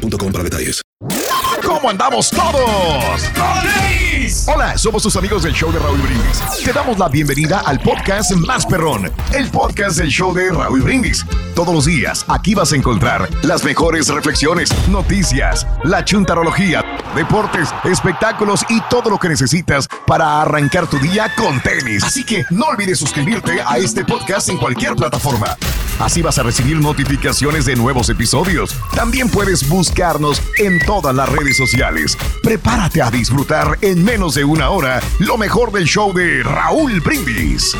boostmobile.com para detalles. ¿Cómo andamos todos? Hola, somos tus amigos del show de Raúl Brindis. Te damos la bienvenida al podcast Más Perrón, el podcast del show de Raúl Brindis. Todos los días aquí vas a encontrar las mejores reflexiones, noticias, la chuntarología, deportes, espectáculos y todo lo que necesitas para arrancar tu día con tenis. Así que no olvides suscribirte a este podcast en cualquier plataforma. Así vas a recibir notificaciones de nuevos episodios. También puedes buscarnos en todas las redes sociales. Prepárate a disfrutar en menos de una hora lo mejor del show de Raúl Brindis.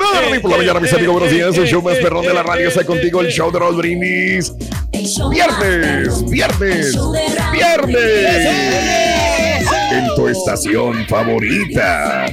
Morning por la mañana, mis amigos, buenos días. El show más perrón de la radio está contigo, el show de Raúl Brindis. Viernes, viernes, viernes. En tu estación favorita.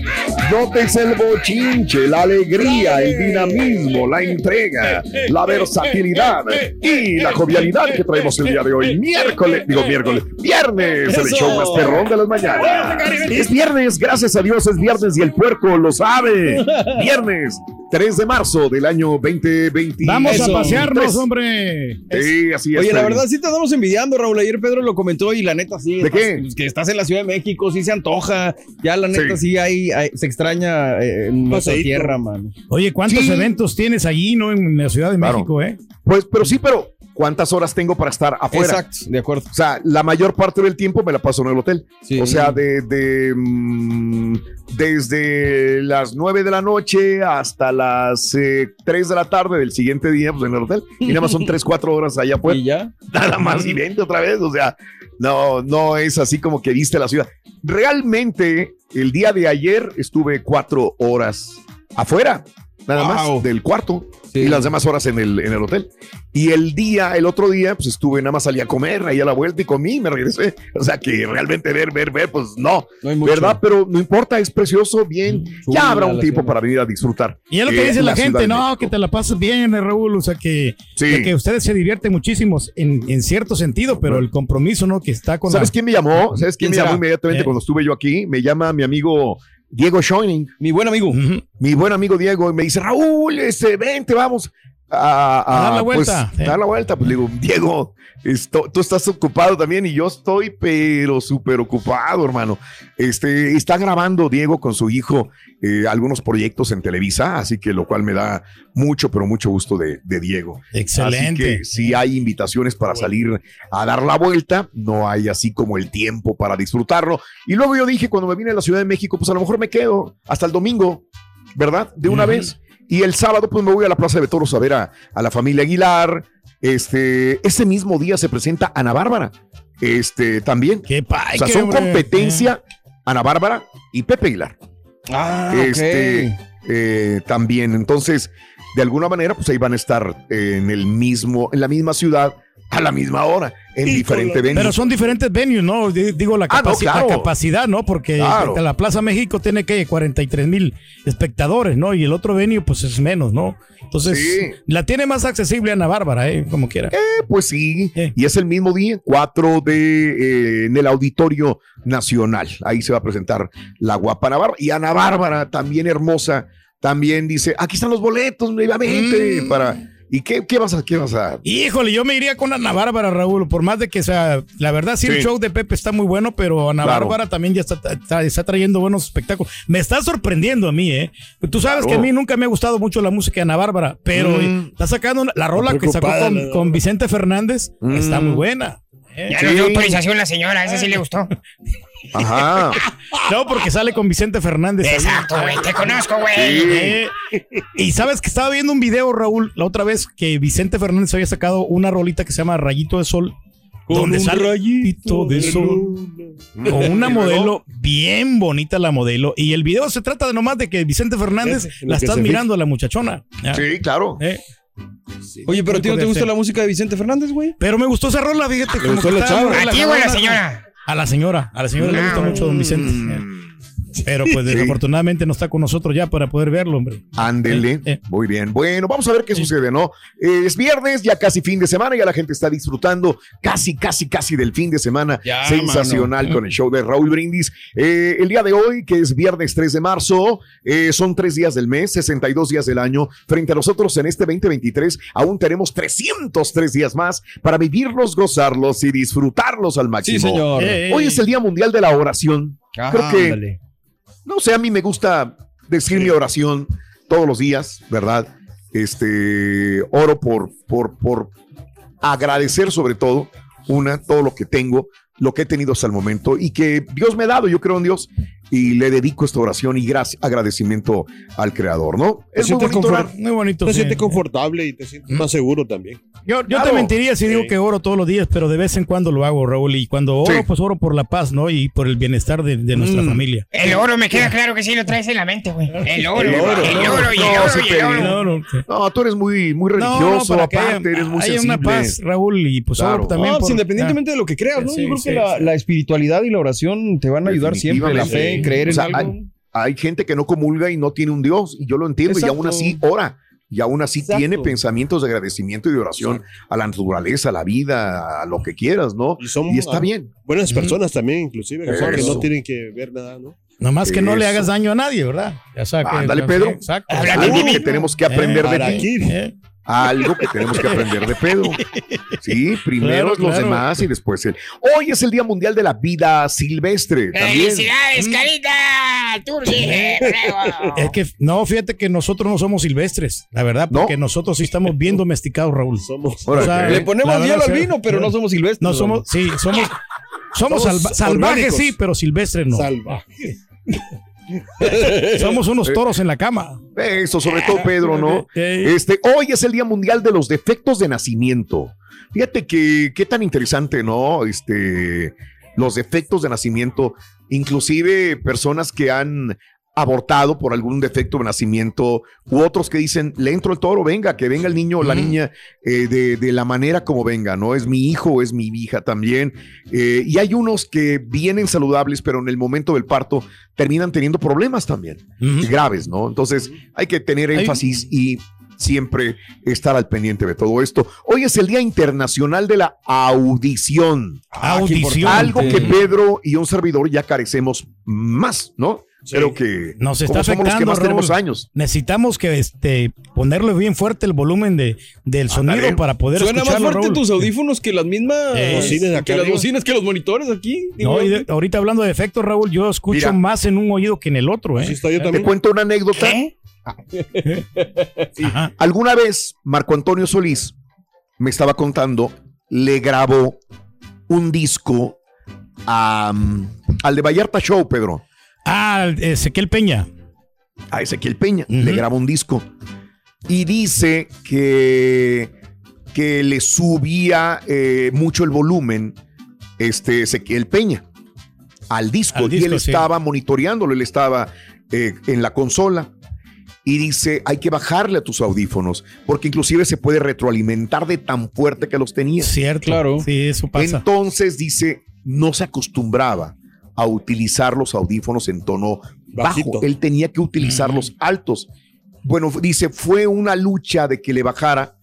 Notes el bochinche, la alegría, el dinamismo, la entrega, la versatilidad y la jovialidad que traemos el día de hoy. Miércoles, digo miércoles, viernes, el show más perrón de las mañanas. Es viernes, gracias a Dios es viernes y el puerco lo sabe. Viernes, 3 de marzo del año 2020. Vamos a pasearnos, hombre. Sí, así es. Oye, la verdad sí te estamos envidiando, Raúl. Ayer Pedro lo comentó y la neta sí. ¿De estás- qué? pues, que estás en la Ciudad de México, sí se antoja. Ya la neta sí, Sí. hay, hay- se extraña eh, en nuestra Paseíto. tierra, man. Oye, ¿cuántos Sí. eventos tienes allí, no? En la Ciudad de Claro. México, ¿eh? Pues, pero sí, pero ¿cuántas horas tengo para estar afuera? Exacto, de acuerdo. O sea, la mayor parte del tiempo me la paso en el hotel. Sí. O sea, de, de, mm, desde las 9 de la noche hasta las eh, 3 de la tarde del siguiente día, pues en el hotel. Y nada más son 3, 4 horas allá afuera. Y ya. Nada más y vente otra vez. O sea, no, no es así como que viste la ciudad. Realmente, el día de ayer estuve 4 horas afuera. Nada Wow. más del cuarto Sí. y las demás horas en el, en el hotel. Y el día, el otro día, pues estuve, nada más salí a comer ahí a la vuelta y comí y me regresé. O sea que realmente ver, ver, ver, pues no, No hay mucho. ¿verdad? Pero no importa, es precioso, bien. Chula ya habrá un la tiempo ciudad. para venir a disfrutar. Y es lo que eh, dice la, Ciudad gente, no, que te la pasas bien, eh, Raúl. O sea, que, Sí. que ustedes se divierten muchísimo en, en cierto sentido, pero el compromiso, ¿no? Que está con ¿Sabes la- quién me llamó? ¿Sabes quién, ¿Quién me llamó será? inmediatamente Eh. cuando estuve yo aquí? Me llama mi amigo Diego Schoening, Mi buen amigo. Mi buen amigo Diego, y me dice, Raúl, este, vente, vamos. A, A dar la pues, vuelta, eh. dar la vuelta. Pues le digo, Diego, esto- tú estás ocupado también y yo estoy, pero súper ocupado, hermano. Este, está grabando Diego con su hijo eh, algunos proyectos en Televisa, así que lo cual me da mucho, pero mucho gusto de, de Diego. Así Excelente. que si hay invitaciones para salir a dar la vuelta, no hay así como el tiempo para disfrutarlo. Y luego yo dije, cuando me vine a la Ciudad de México, pues a lo mejor me quedo hasta el domingo, ¿verdad? De una vez. Y el sábado, pues me voy a la Plaza de Toros a ver a, a la familia Aguilar. Este, ese mismo día se presenta Ana Bárbara. Este, también. Qué pa- o sea, qué son hombre, competencia Ana Bárbara y Pepe Aguilar Ah, este, eh, también. Entonces, de alguna manera, pues ahí van a estar eh, en el mismo, en la misma ciudad, a la misma hora, en diferente eh. venue. Pero son diferentes venues, ¿no? Di- Digo, la, Ah, no, capaci- claro. la capacidad, ¿no? Porque Claro. la Plaza México tiene que 43 mil espectadores, ¿no? Y el otro venue, pues es menos, ¿no? Entonces, Sí. la tiene más accesible Ana Bárbara, ¿eh? Como quiera. Eh, pues sí, Eh. y es el mismo día, 4 de eh, en el Auditorio Nacional. Ahí se va a presentar la guapa Ana Bárbara. Y Ana Bárbara, también hermosa, también dice: aquí están los boletos, nuevamente, Mm. para. ¿Y qué, qué vas a, qué vas a? Híjole, yo me iría con Ana Bárbara, Raúl, por más de que sea, la verdad sí, el show de Pepe está muy bueno, pero Ana Claro. Bárbara también ya está, está- está trayendo buenos espectáculos. Me está sorprendiendo a mí, ¿eh? Tú sabes Claro. que a mí nunca me ha gustado mucho la música de Ana Bárbara, pero Mm. está sacando una- la rola que sacó con, con Vicente Fernández, Mm. está muy buena. ¿eh? Ya Sí. nos dio autorización la señora, esa sí le gustó. Ajá. No, porque sale con Vicente Fernández. Exacto, güey, te conozco, güey. Sí. Eh, y sabes que estaba viendo un video, Raúl, la otra vez que Vicente Fernández había sacado una rolita que se llama Rayito de Sol. donde un sale rayito de sol. Con una modelo bien bonita la modelo. Y el video se trata de nomás de que Vicente Fernández Es, la estás mirando a la muchachona. ¿ya? Sí, claro. Eh, Oye, pero a ti no te gusta ser. la música de Vicente Fernández, güey. Pero me gustó esa rola, fíjate. como gustó que la chava? A ti relajadona. señora. A la señora, a la señora le gusta mucho Don Vicente. Pero pues desafortunadamente no está con nosotros ya para poder verlo, hombre. Ándele. Eh, eh. Muy bien. Bueno, vamos a ver qué sucede, ¿no? Eh, es viernes, ya casi fin de semana, ya la gente está disfrutando casi, casi, casi del fin de semana. Ya, Sensacional con el show de Raúl Brindis. Eh, el día de hoy, que es viernes 3 de marzo, eh, son tres días del mes, 62 días del año. Frente a nosotros en este 2023, aún tenemos 303 días más para vivirlos, gozarlos y disfrutarlos al máximo. Sí, señor. Eh, eh. Hoy es el Día Mundial de la Oración. Ajá, Creo que ándale. No sé, a mí me gusta decir mi oración todos los días, ¿verdad? Este, oro por, por, por agradecer sobre todo, una, todo lo que tengo, lo que he tenido hasta el momento y que Dios me ha dado, yo creo en Dios y le dedico esta oración y gracias, agradecimiento al Creador, ¿no? Es muy sientes bonito orar. Muy bonito. Te sí. sientes confortable y te sientes más seguro también. Yo, yo Claro. te mentiría si digo Sí. que oro todos los días, pero de vez en cuando lo hago, Raúl. Y cuando oro, Sí. pues oro por la paz, ¿no? Y por el bienestar de, de nuestra Mm. familia. El oro, me queda claro que sí lo traes en la mente, güey. El oro, El el oro, oro, el no, oro, y el no, oro, y el oro. No, no. No, tú eres muy, muy No, no, religioso, que aparte, haya, eres muy haya sensible. una paz, Raúl, y pues Claro. oro también. No, pues, por- independientemente de lo que creas, ¿no? Sí, Yo creo sí, que la, sí. la espiritualidad y la oración te van a ayudar siempre. La fe, Creer O en sea, algo. hay- hay gente que no comulga y no tiene un Dios, y yo lo entiendo, y aún así ora, y aún así Exacto. tiene pensamientos de agradecimiento y de oración a la naturaleza, a la vida, a lo que quieras, ¿no? Y son Y está ah, bien. buenas personas también, inclusive, que, son que Eso. no tienen que ver nada, ¿no? Nomás que no le hagas daño a nadie, ¿verdad? Ya sabes Ándale, Pedro. Exacto. Algo de que tenemos que aprender de ti. Eh, Algo que tenemos que aprender de Pedro. Sí, primero Claro, los claro. demás y después él. Hoy es el Día Mundial de la Vida Silvestre. También. ¡Felicidades, carita! Tursi, eh, bravo. Es que, no, fíjate que nosotros no somos silvestres, la verdad, ¿No? porque nosotros sí estamos bien domesticados, Raúl. Somos. Órale. O sea, Le ponemos hielo al vino, pero no somos silvestres. No somos, sí, somos, somos, Somos salva- salvajes, orgánicos. sí, pero silvestres no. salvajes. Somos unos toros en la cama. Eso, sobre todo Pedro, ¿no? Eh, Este, hoy es el Día Mundial de los Defectos de Nacimiento. Fíjate que qué tan interesante, ¿no? Este, los defectos de nacimiento, inclusive personas que han abortado por algún defecto de nacimiento u otros que dicen, le entro el toro, venga, que venga el niño o la niña eh, de, de la manera como venga, ¿no? Es mi hijo, es mi hija también. Eh, y hay unos que vienen saludables, pero en el momento del parto terminan teniendo problemas también graves, ¿no? Entonces hay que tener énfasis y siempre estar al pendiente de todo esto. Hoy es el Día Internacional de la Audición. Audición. Algo que. Pedro y un servidor ya carecemos más, ¿no? Sí. Creo que Nos está como somos los que afectando, tenemos Raúl. años. Necesitamos que este ponerle bien fuerte el volumen de, del sonido para poder Suena más fuerte Raúl. tus audífonos que las mismas Eh, bocinas de acá que las bocinas que los monitores aquí. Digo, No, y de- ahorita hablando de efectos, Raúl, yo escucho Mira. más en un oído que en el otro, ¿eh? Así está yo Te cuento una anécdota. ¿Eh? Ajá. Alguna vez Marco Antonio Solís me estaba contando, le grabó un disco a, al de Vallarta Show, Pedro. Ah, Ezequiel Peña. a Ezequiel Peña, Ujú. le graba un disco y dice que, que le subía eh, mucho el volumen este Ezequiel Peña al disco, Al y él disco, sí. estaba monitoreándolo, él estaba eh, en la consola y dice hay que bajarle a tus audífonos porque inclusive se puede retroalimentar de tan fuerte que los tenía. Cierto. Claro. Sí, eso pasa. Entonces dice no se acostumbraba a utilizar los audífonos en tono Bajito. bajo. Él tenía que utilizarlos altos. Bueno, dice, fue una lucha de que le bajara,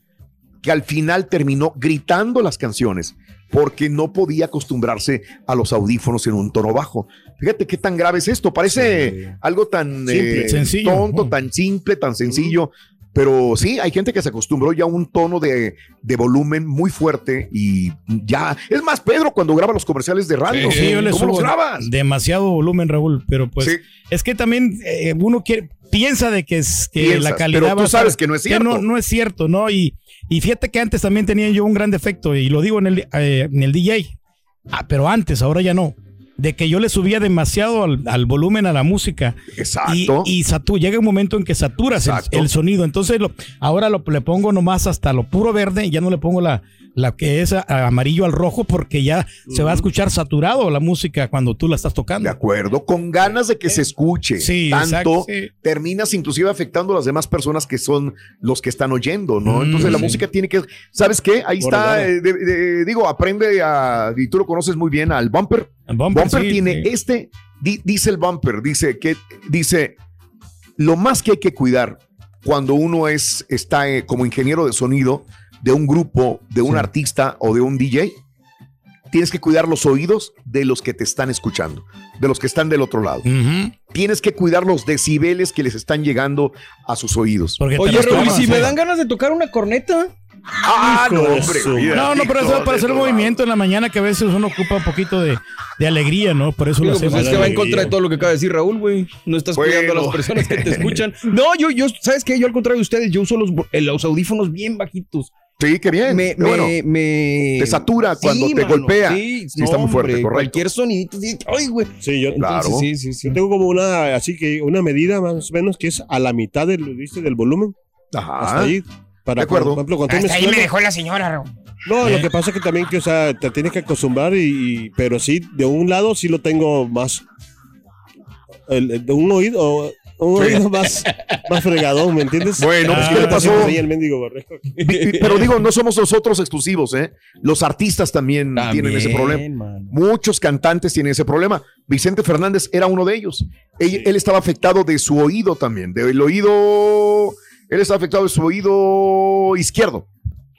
que al final terminó gritando las canciones, porque no podía acostumbrarse a los audífonos en un tono bajo. Fíjate qué tan grave es esto. Parece Sí. algo tan Simple. eh, Sencillo. tonto, tan simple, tan sencillo. Pero sí, hay gente que se acostumbró ya a un tono de, de volumen muy fuerte y ya. Es más, Pedro, cuando graba los comerciales de radio, Sí, yo le ¿cómo los subo grabas? demasiado volumen, Raúl, pero pues Sí. es que también eh, uno quiere, piensa de que, es, que Piensas, la calidad pero tú va a estar- sabes que no es cierto. no, no es cierto, ¿no? Y, y fíjate que antes también tenía yo un gran defecto y lo digo en el, eh, en el DJ, ah, pero antes, ahora ya no. De que yo le subía demasiado al, al volumen a la música. Exacto. Y, y satu- llega un momento en que saturas el, sonido. Entonces lo- ahora lo, le pongo nomás hasta lo puro verde y ya no le pongo la, la que es amarillo al rojo porque ya se va a escuchar saturado la música cuando tú la estás tocando. De acuerdo, con ganas de que se escuche. Sí, Tanto exacto, sí. terminas inclusive afectando a las demás personas que son los que están oyendo, ¿no? Mm, Entonces la sí. música tiene que, ¿sabes qué? Ahí está, eh, de- de- digo, aprende a, y tú lo conoces muy bien, al bumper. Bumper, Bumper sí, tiene sí. este, di- dice el bumper, dice que, dice, lo más que hay que cuidar cuando uno es, está eh, como ingeniero de sonido de un grupo, de un Sí. artista o de un DJ, tienes que cuidar los oídos de los que te están escuchando, de los que están del otro lado. Tienes que cuidar los decibeles que les están llegando a sus oídos. Porque Oye, las Raúl, ¿y tomas, si sí. me dan ganas de tocar una corneta. Ah, no, hombre. mira, No, no, pero eso es para hacer tu- movimiento en la mañana que a veces uno ocupa un poquito de, de alegría, ¿no? Por eso Digo, lo pues hacemos. es que va en contra de todo lo que acaba de decir Raúl, güey. No estás Bueno. cuidando a las personas que te escuchan. No, yo, yo, ¿sabes qué? Yo al contrario de ustedes, yo uso los, eh, los audífonos bien bajitos. Sí, qué bien. Me, bueno. me, Te satura Sí, cuando te mano, golpea. Sí, Sí, está muy fuerte, hombre, correcto. Cualquier sonidito. sí, Ay, güey. Sí, yo, Claro. Sí, sí, sí. yo tengo como una, así que una medida más o menos que es a la mitad del, ¿viste? del volumen. Ajá. Hasta ahí. Para De acuerdo. Por ejemplo, cuando estoy Hasta ahí me dejó la señora, Raúl. No, ¿Eh? lo que pasa es que también que, o sea, te tienes que acostumbrar y, y- pero sí, de un lado sí lo tengo más, el- el- de un oído, un Sí. oído más, más fregadón, ¿me entiendes? Bueno, pues, Ah, ¿qué le pasó? Ahí el mendigo borrego. Vi- Pero digo, no somos nosotros exclusivos, ¿eh? Los artistas también, tienen ese problema. mano. Muchos cantantes tienen ese problema. Vicente Fernández era uno de ellos. Él, él estaba afectado de su oído también, del oído. Él estaba afectado de su oído izquierdo.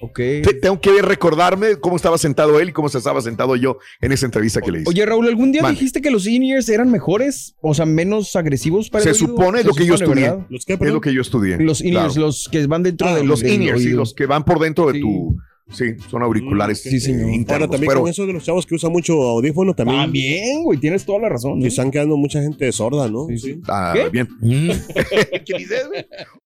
Ok. Te- tengo que recordarme cómo estaba sentado él y cómo se estaba sentado yo en esa entrevista que le hice. Oye, Raúl, ¿algún día dijiste que los in-ears eran mejores? O sea, menos agresivos para el Se oído? supone, es lo que yo estudié. ¿verdad? ¿Los qué, es lo que yo estudié. Los in-ears, Claro. los que van dentro Ah, Los sí, los que van por dentro de Sí. tu. Sí, son auriculares. Sí, señor. eh, internos, Ahora también pero- con eso de los chavos que usan mucho audífono, también, También, güey, tienes toda la razón. que ¿eh? están quedando mucha gente sorda, ¿no? Sí, sí. Ah, ¿Qué? bien. ¿Qué dices, güey?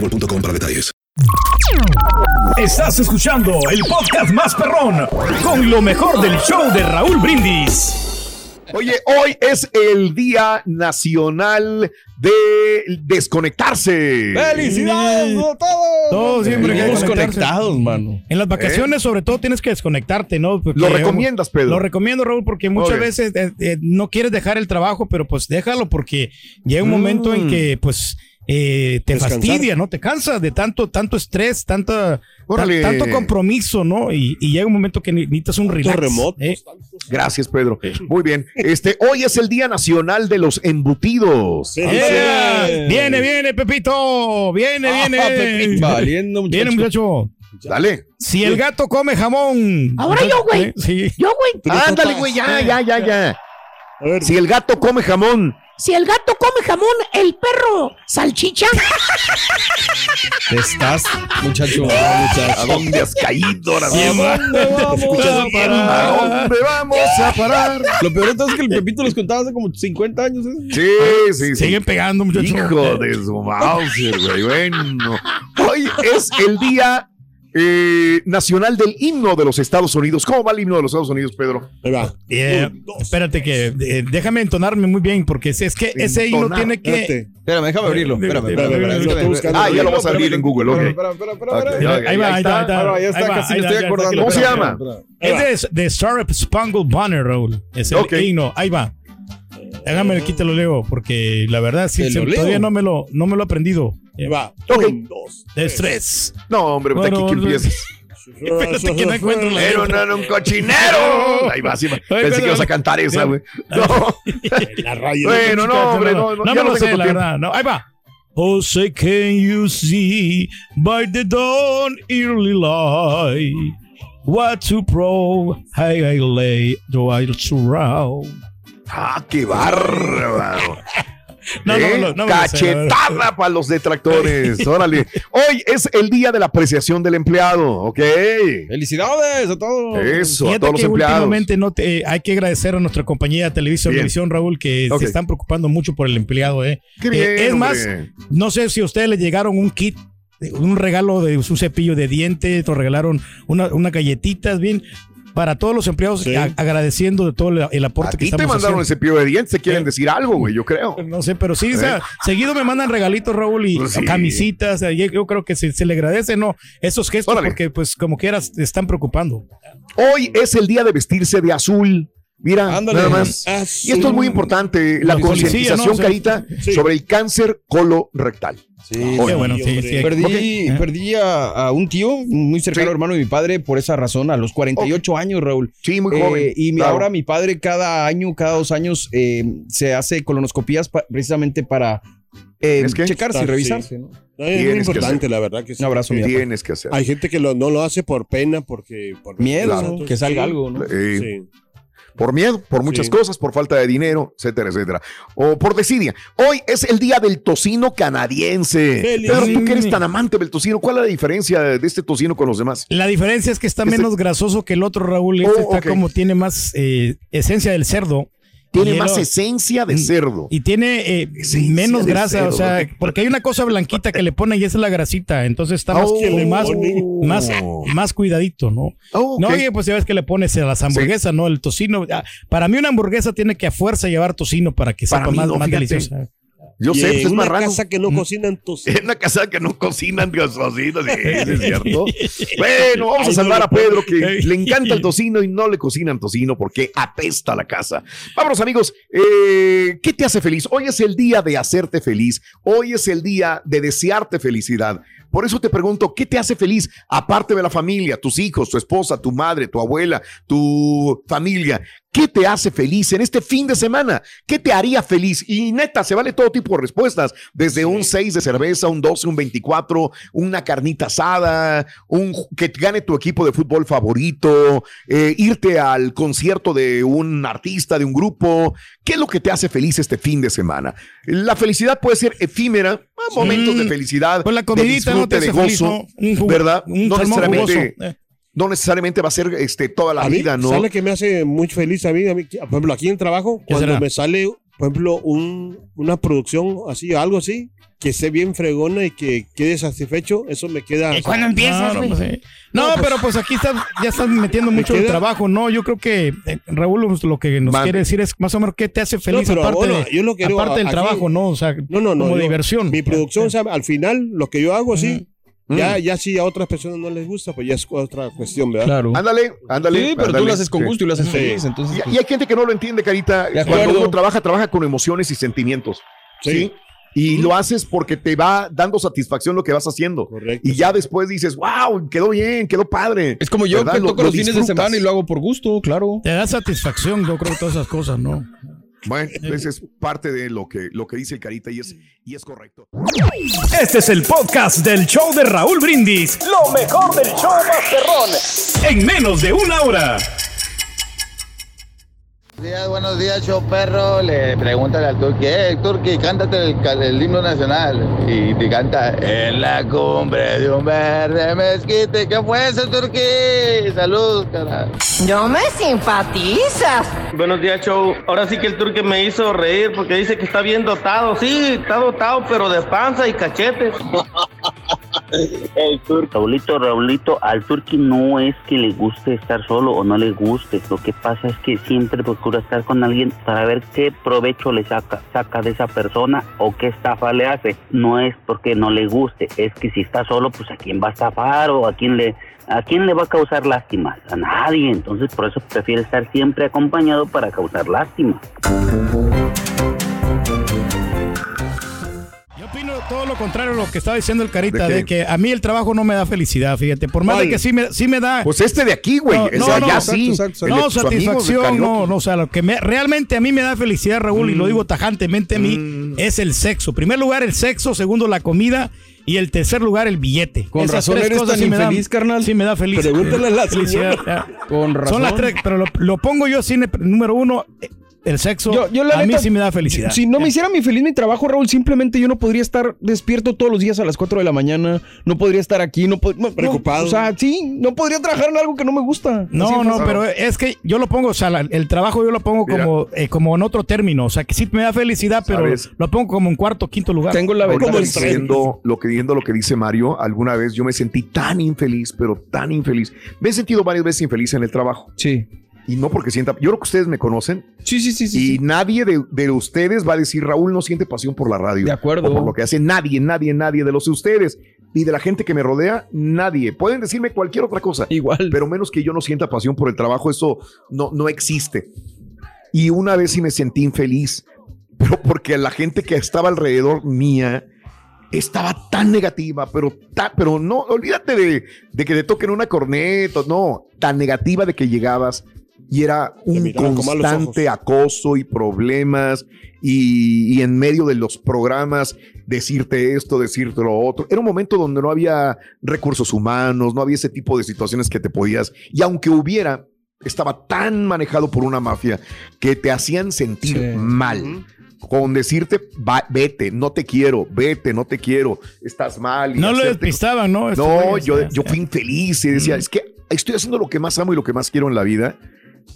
boostmobile.com para detalles. Estás escuchando el podcast más perrón con lo mejor del show de Raúl Brindis. Oye, hoy es el Día Nacional de Desconectarse. ¡Felicidades a todos! Todos siempre hay que Vivimos conectarse. conectados, mano. En las vacaciones, sobre todo, tienes que desconectarte, ¿no? Porque- ¿Lo recomiendas, Pedro? Lo recomiendo, Raúl, porque muchas veces eh, eh, no quieres dejar el trabajo, pero pues déjalo porque llega un momento en que pues eh, te Descansar. fastidia, ¿no? Te cansas de tanto, tanto estrés, tanta, Órale. tanto compromiso, ¿no? Y, y llega un momento que ne- necesitas un relax. remotos, ¿eh? Gracias, Pedro. Muy bien. Este, hoy es el Día Nacional de los Embutidos. Sí, Yeah. Sí. Viene, viene, Pepito. Viene, viene. Ah, Pepito. Valiendo, muchacho. Viene, muchacho. Dale. Si el gato come jamón. Ahora yo, güey. ¿Eh? Sí. Yo, güey, Ándale, güey, ya, ya, ya, ya. A ver, Si el gato come jamón, si el gato come jamón, el perro salchicha. Te estás, muchacho. ¿a dónde has caído ahora mismo? ¿A dónde vamos a parar? ¿A dónde vamos a parar? Lo peor de todo es que el Pepito los contaba hace como 50 años. ¿eh? Sí, sí, sí. Siguen pegando, muchachos. Hijo de su Mauser, güey. Bueno. Hoy es el Día eh, Nacional del Himno de los Estados Unidos. ¿Cómo va el himno de los Estados Unidos, Pedro? ahí va. Eh, Un, dos. espérate que eh, déjame entonarme muy bien porque es, es que ese himno tiene que Espérate. Espérame, déjame abrirlo. Espérame, espérame, Espérame, espérame, lo estoy buscando. Ah, ya lo vas a abrir en Google, ahí va, ahí está, ahí casi me estoy acordando. ¿Cómo se llama? Es de, Star Spangled Banner, Raúl. Es el himno. Ahí va. Déjame aquí te lo leo porque la verdad sí, todavía no me lo, no me lo he aprendido. Ahí va. Ok. Un, dos. De estrés. No, hombre, pues Bueno, aquí que empieces. Espérate que no encuentro la Pero no, no, un cochinero. Ahí va, sí, pensé que ibas a cantar esa, güey. No. La raya. Bueno, no, hombre, no, no, no me no lo sé, la verdad. No, ahí va. Oh, say, can you see by the dawn early light what to pro I I lay the wild surround Ah, qué bárbaro. No, ¿Eh? no, no, no me lo sé, Cachetada para los detractores. Órale. Hoy es el día de la apreciación del empleado, ¿ok? Felicidades a todos. Eso, a todos los empleados. últimamente no te- eh, hay que agradecer a nuestra compañía de televisión, Raúl, que se están preocupando mucho por el empleado. Eh. Qué Eh, bien, es hombre. más, no sé si a ustedes le llegaron un kit, un regalo de un cepillo de dientes, te regalaron una, unas galletitas, bien, para todos los empleados, Sí. agradeciendo de todo el, el A aporte que ti te estamos mandaron el haciendo. cepillo de dientes, te quieren Eh. decir algo, güey, yo creo. No sé, pero sí, o sea, seguido me mandan regalitos, Raúl, y Pues sí. camisitas. Yo, creo que se, se le agradece, ¿no? Esos gestos, Órale. porque, pues, como quieras, te están preocupando. Hoy es el día de vestirse de azul. Mira, Ándale. nada más. Azul. Y esto es muy importante, la concientización, ¿no? O sea, Carita, sí. sobre el cáncer colorectal. Sí, bueno, sí. Perdí. Eh. perdí a, a un tío, muy cercano Sí. hermano de mi padre, por esa razón, a los 48 años, Raúl. Sí, muy Eh, joven. y mi- claro. ahora mi padre cada año, cada dos años, eh, se hace colonoscopías pa- precisamente para eh, ¿Es que? checarse y Sí. revisarse. es muy importante, la verdad que sí. Un abrazo, mi papá. Tienes que hacer. Hay gente que lo- no lo hace por pena, porque... Por Miedo, Claro. ¿no? que salga algo, ¿no? Eh, Sí. Por miedo, por muchas Sí. cosas, por falta de dinero, etcétera, etcétera. O por desidia. Hoy es el día del tocino canadiense. Feliz. Pedro, tú que eres tan amante del tocino, ¿cuál es la diferencia de este tocino con los demás? La diferencia es que está Este- menos grasoso que el otro, Raúl. Este Oh, está como tiene más eh, esencia del cerdo. Tiene más esencia de Mm. cerdo. Y tiene eh, menos grasa, cerdo. o sea, porque hay una cosa blanquita que le ponen y esa es la grasita, entonces está más, Oh. más, Oh. más cuidadito, ¿no? Oh, No, ok. oye, pues ya ves que le pones a las hamburguesas, ¿no? El tocino. ah, Para mí una hamburguesa tiene que a fuerza llevar tocino para que Para sepa más, no, más deliciosa. Yo Y sé, pues es una marrano. casa que no cocinan tus... En una casa que no cocinan gasositos, sí, es cierto. Bueno, vamos a salvar a Pedro que le encanta el tocino y no le cocinan tocino porque apesta la casa. Vámonos amigos, eh, ¿qué te hace feliz? Hoy es el día de hacerte feliz, hoy es el día de desearte felicidad. Por eso te pregunto, ¿qué te hace feliz aparte de la familia, tus hijos, tu esposa, tu madre, tu abuela, tu familia? ¿Qué te hace feliz en este fin de semana? ¿Qué te haría feliz? Y neta, se vale todo tipo de respuestas, desde un 6 de cerveza, un 12, un 24, una carnita asada, un que gane tu equipo de fútbol favorito, eh, irte al concierto de un artista, de un grupo. ¿Qué es lo que te hace feliz este fin de semana? La felicidad puede ser efímera, ah, momentos de felicidad, Pues la comidita te disfrute, de hace feliz, gozo, ¿no? ¿verdad? Un no necesariamente, jugoso. Eh. no necesariamente va a ser este, toda la A mí, vida, ¿no? ¿Sabe que me hace muy feliz a mí? A mí, Por ejemplo, aquí en el trabajo, ¿Qué cuando será? me sale, por ejemplo, un, una producción así, algo así, que esté bien fregona y que quede satisfecho, eso me queda... ¿Y cuándo empiezas, No, güey? no, pues, sí. No, pero pues aquí estás, ya estás metiendo mucho el queda- trabajo, ¿no? Yo creo que eh, Raúl pues, lo que nos quiere decir es más o menos qué te hace feliz pero aparte, bueno, de- yo lo que digo, aparte del aquí- trabajo, ¿no? O sea, No, no, no. como yo- diversión. Mi producción, o sea, al final, lo que yo hago así, Mm. ya, ya si a otras personas no les gusta, pues ya es otra cuestión, ¿verdad? Claro. Ándale, ándale. Sí, pero tú lo haces con Sí. gusto y lo haces Sí. feliz, entonces... Y, y hay gente que no lo entiende, Carita. Cuando uno trabaja, trabaja con emociones y sentimientos. Sí. Sí. Y lo haces porque te va dando satisfacción lo que vas haciendo. Correcto. Y ya después dices, wow, quedó bien, quedó padre. Es como yo ¿Verdad? que Lo- toco lo los fines de semana y lo hago por gusto, claro. Te da satisfacción, yo creo, todas esas cosas, ¿no? Bueno, esa es parte de lo que, lo que dice el Carita y es, y es correcto. Este es el podcast del show de Raúl Brindis. Lo mejor del show Masterrón. En menos de una hora. Buenos días, buenos días, show perro. Le preguntan al Turqui, eh, Turqui, cántate el, himno nacional. Y te canta, en la cumbre de un verde mezquite. ¿Qué fue eso, Turqui? Saludos, cara. No me simpatizas. Buenos días, show. Ahora sí que el turque me hizo reír porque dice que está bien dotado. Sí, está dotado, pero de panza y cachetes. El turco. Raulito, Raulito, al turqui no es que le guste estar solo o no le guste. Lo que pasa es que siempre procura estar con alguien para ver qué provecho le saca, saca de esa persona o qué estafa le hace. No es porque no le guste, es que si está solo, pues a quién va a estafar o a quién le, a quién le va a causar lástima. A nadie. Entonces por eso prefiere estar siempre acompañado para causar lástima. Todo lo contrario a lo que estaba diciendo el Carita, ¿De que a mí el trabajo no me da felicidad, fíjate. Por más de que sí me, sí me da. Pues este de aquí, güey. No, sea, no, no, exacto, exacto, de no, de satisfacción, no, no, o sea, lo que me, realmente a mí me da felicidad, Raúl, y Mm. lo digo tajantemente a mí, es el sexo. Primer lugar, el sexo, segundo, la comida, y el tercer lugar, el billete. Con Esas razón tres eres cosas tan sí dan- carnal. Sí me da feliz. Pregúntale a la felicidad. Con razón. Son las tres, pero lo, lo pongo yo así, número uno, eh, el sexo Yo- yo la a mí neta, sí me da felicidad. Si no me hiciera mi feliz mi trabajo, Raúl, simplemente yo no podría estar despierto todos los días a las 4 de la mañana. No podría estar aquí, no, no- no, Preocupado. o sea, sí, no podría trabajar en algo que no me gusta. No, no, pero es que yo lo pongo, o sea, la- el trabajo yo lo pongo como, eh, como en otro término. O sea, que sí me da felicidad, pero ¿Sabes? lo pongo como en cuarto, quinto lugar. Tengo la ventaja. diciendo lo que diciendo lo que dice Mario, alguna vez yo me sentí tan infeliz, pero tan infeliz. Me he sentido varias veces infeliz en el trabajo. Sí. Y no porque sienta, yo creo que ustedes me conocen Sí, sí, sí, sí. y sí. nadie de, de ustedes va a decir Raúl no siente pasión por la radio. De acuerdo. O por lo que hace nadie, nadie, nadie de los de ustedes y de la gente que me rodea, nadie. Pueden decirme cualquier otra cosa. Igual. Pero menos que yo no sienta pasión por el trabajo, eso no, no existe. Y una vez sí me sentí infeliz, pero porque la gente que estaba alrededor mía estaba tan negativa, pero, ta- pero no, olvídate de, de que te toquen una corneta, no, tan negativa de que llegabas y era un constante acoso y problemas y, y en medio de los programas decirte esto, decirte lo otro. Era un momento donde no había recursos humanos, no había ese tipo de situaciones que te podías, y aunque hubiera, estaba tan manejado por una mafia que te hacían sentir Sí. mal. Con decirte, "Va- vete, no te quiero, vete, no te quiero, estás mal. y no lo despistaban, ¿no? No, yo, yo fui infeliz y decía, es que estoy haciendo lo que más amo y lo que más quiero en la vida.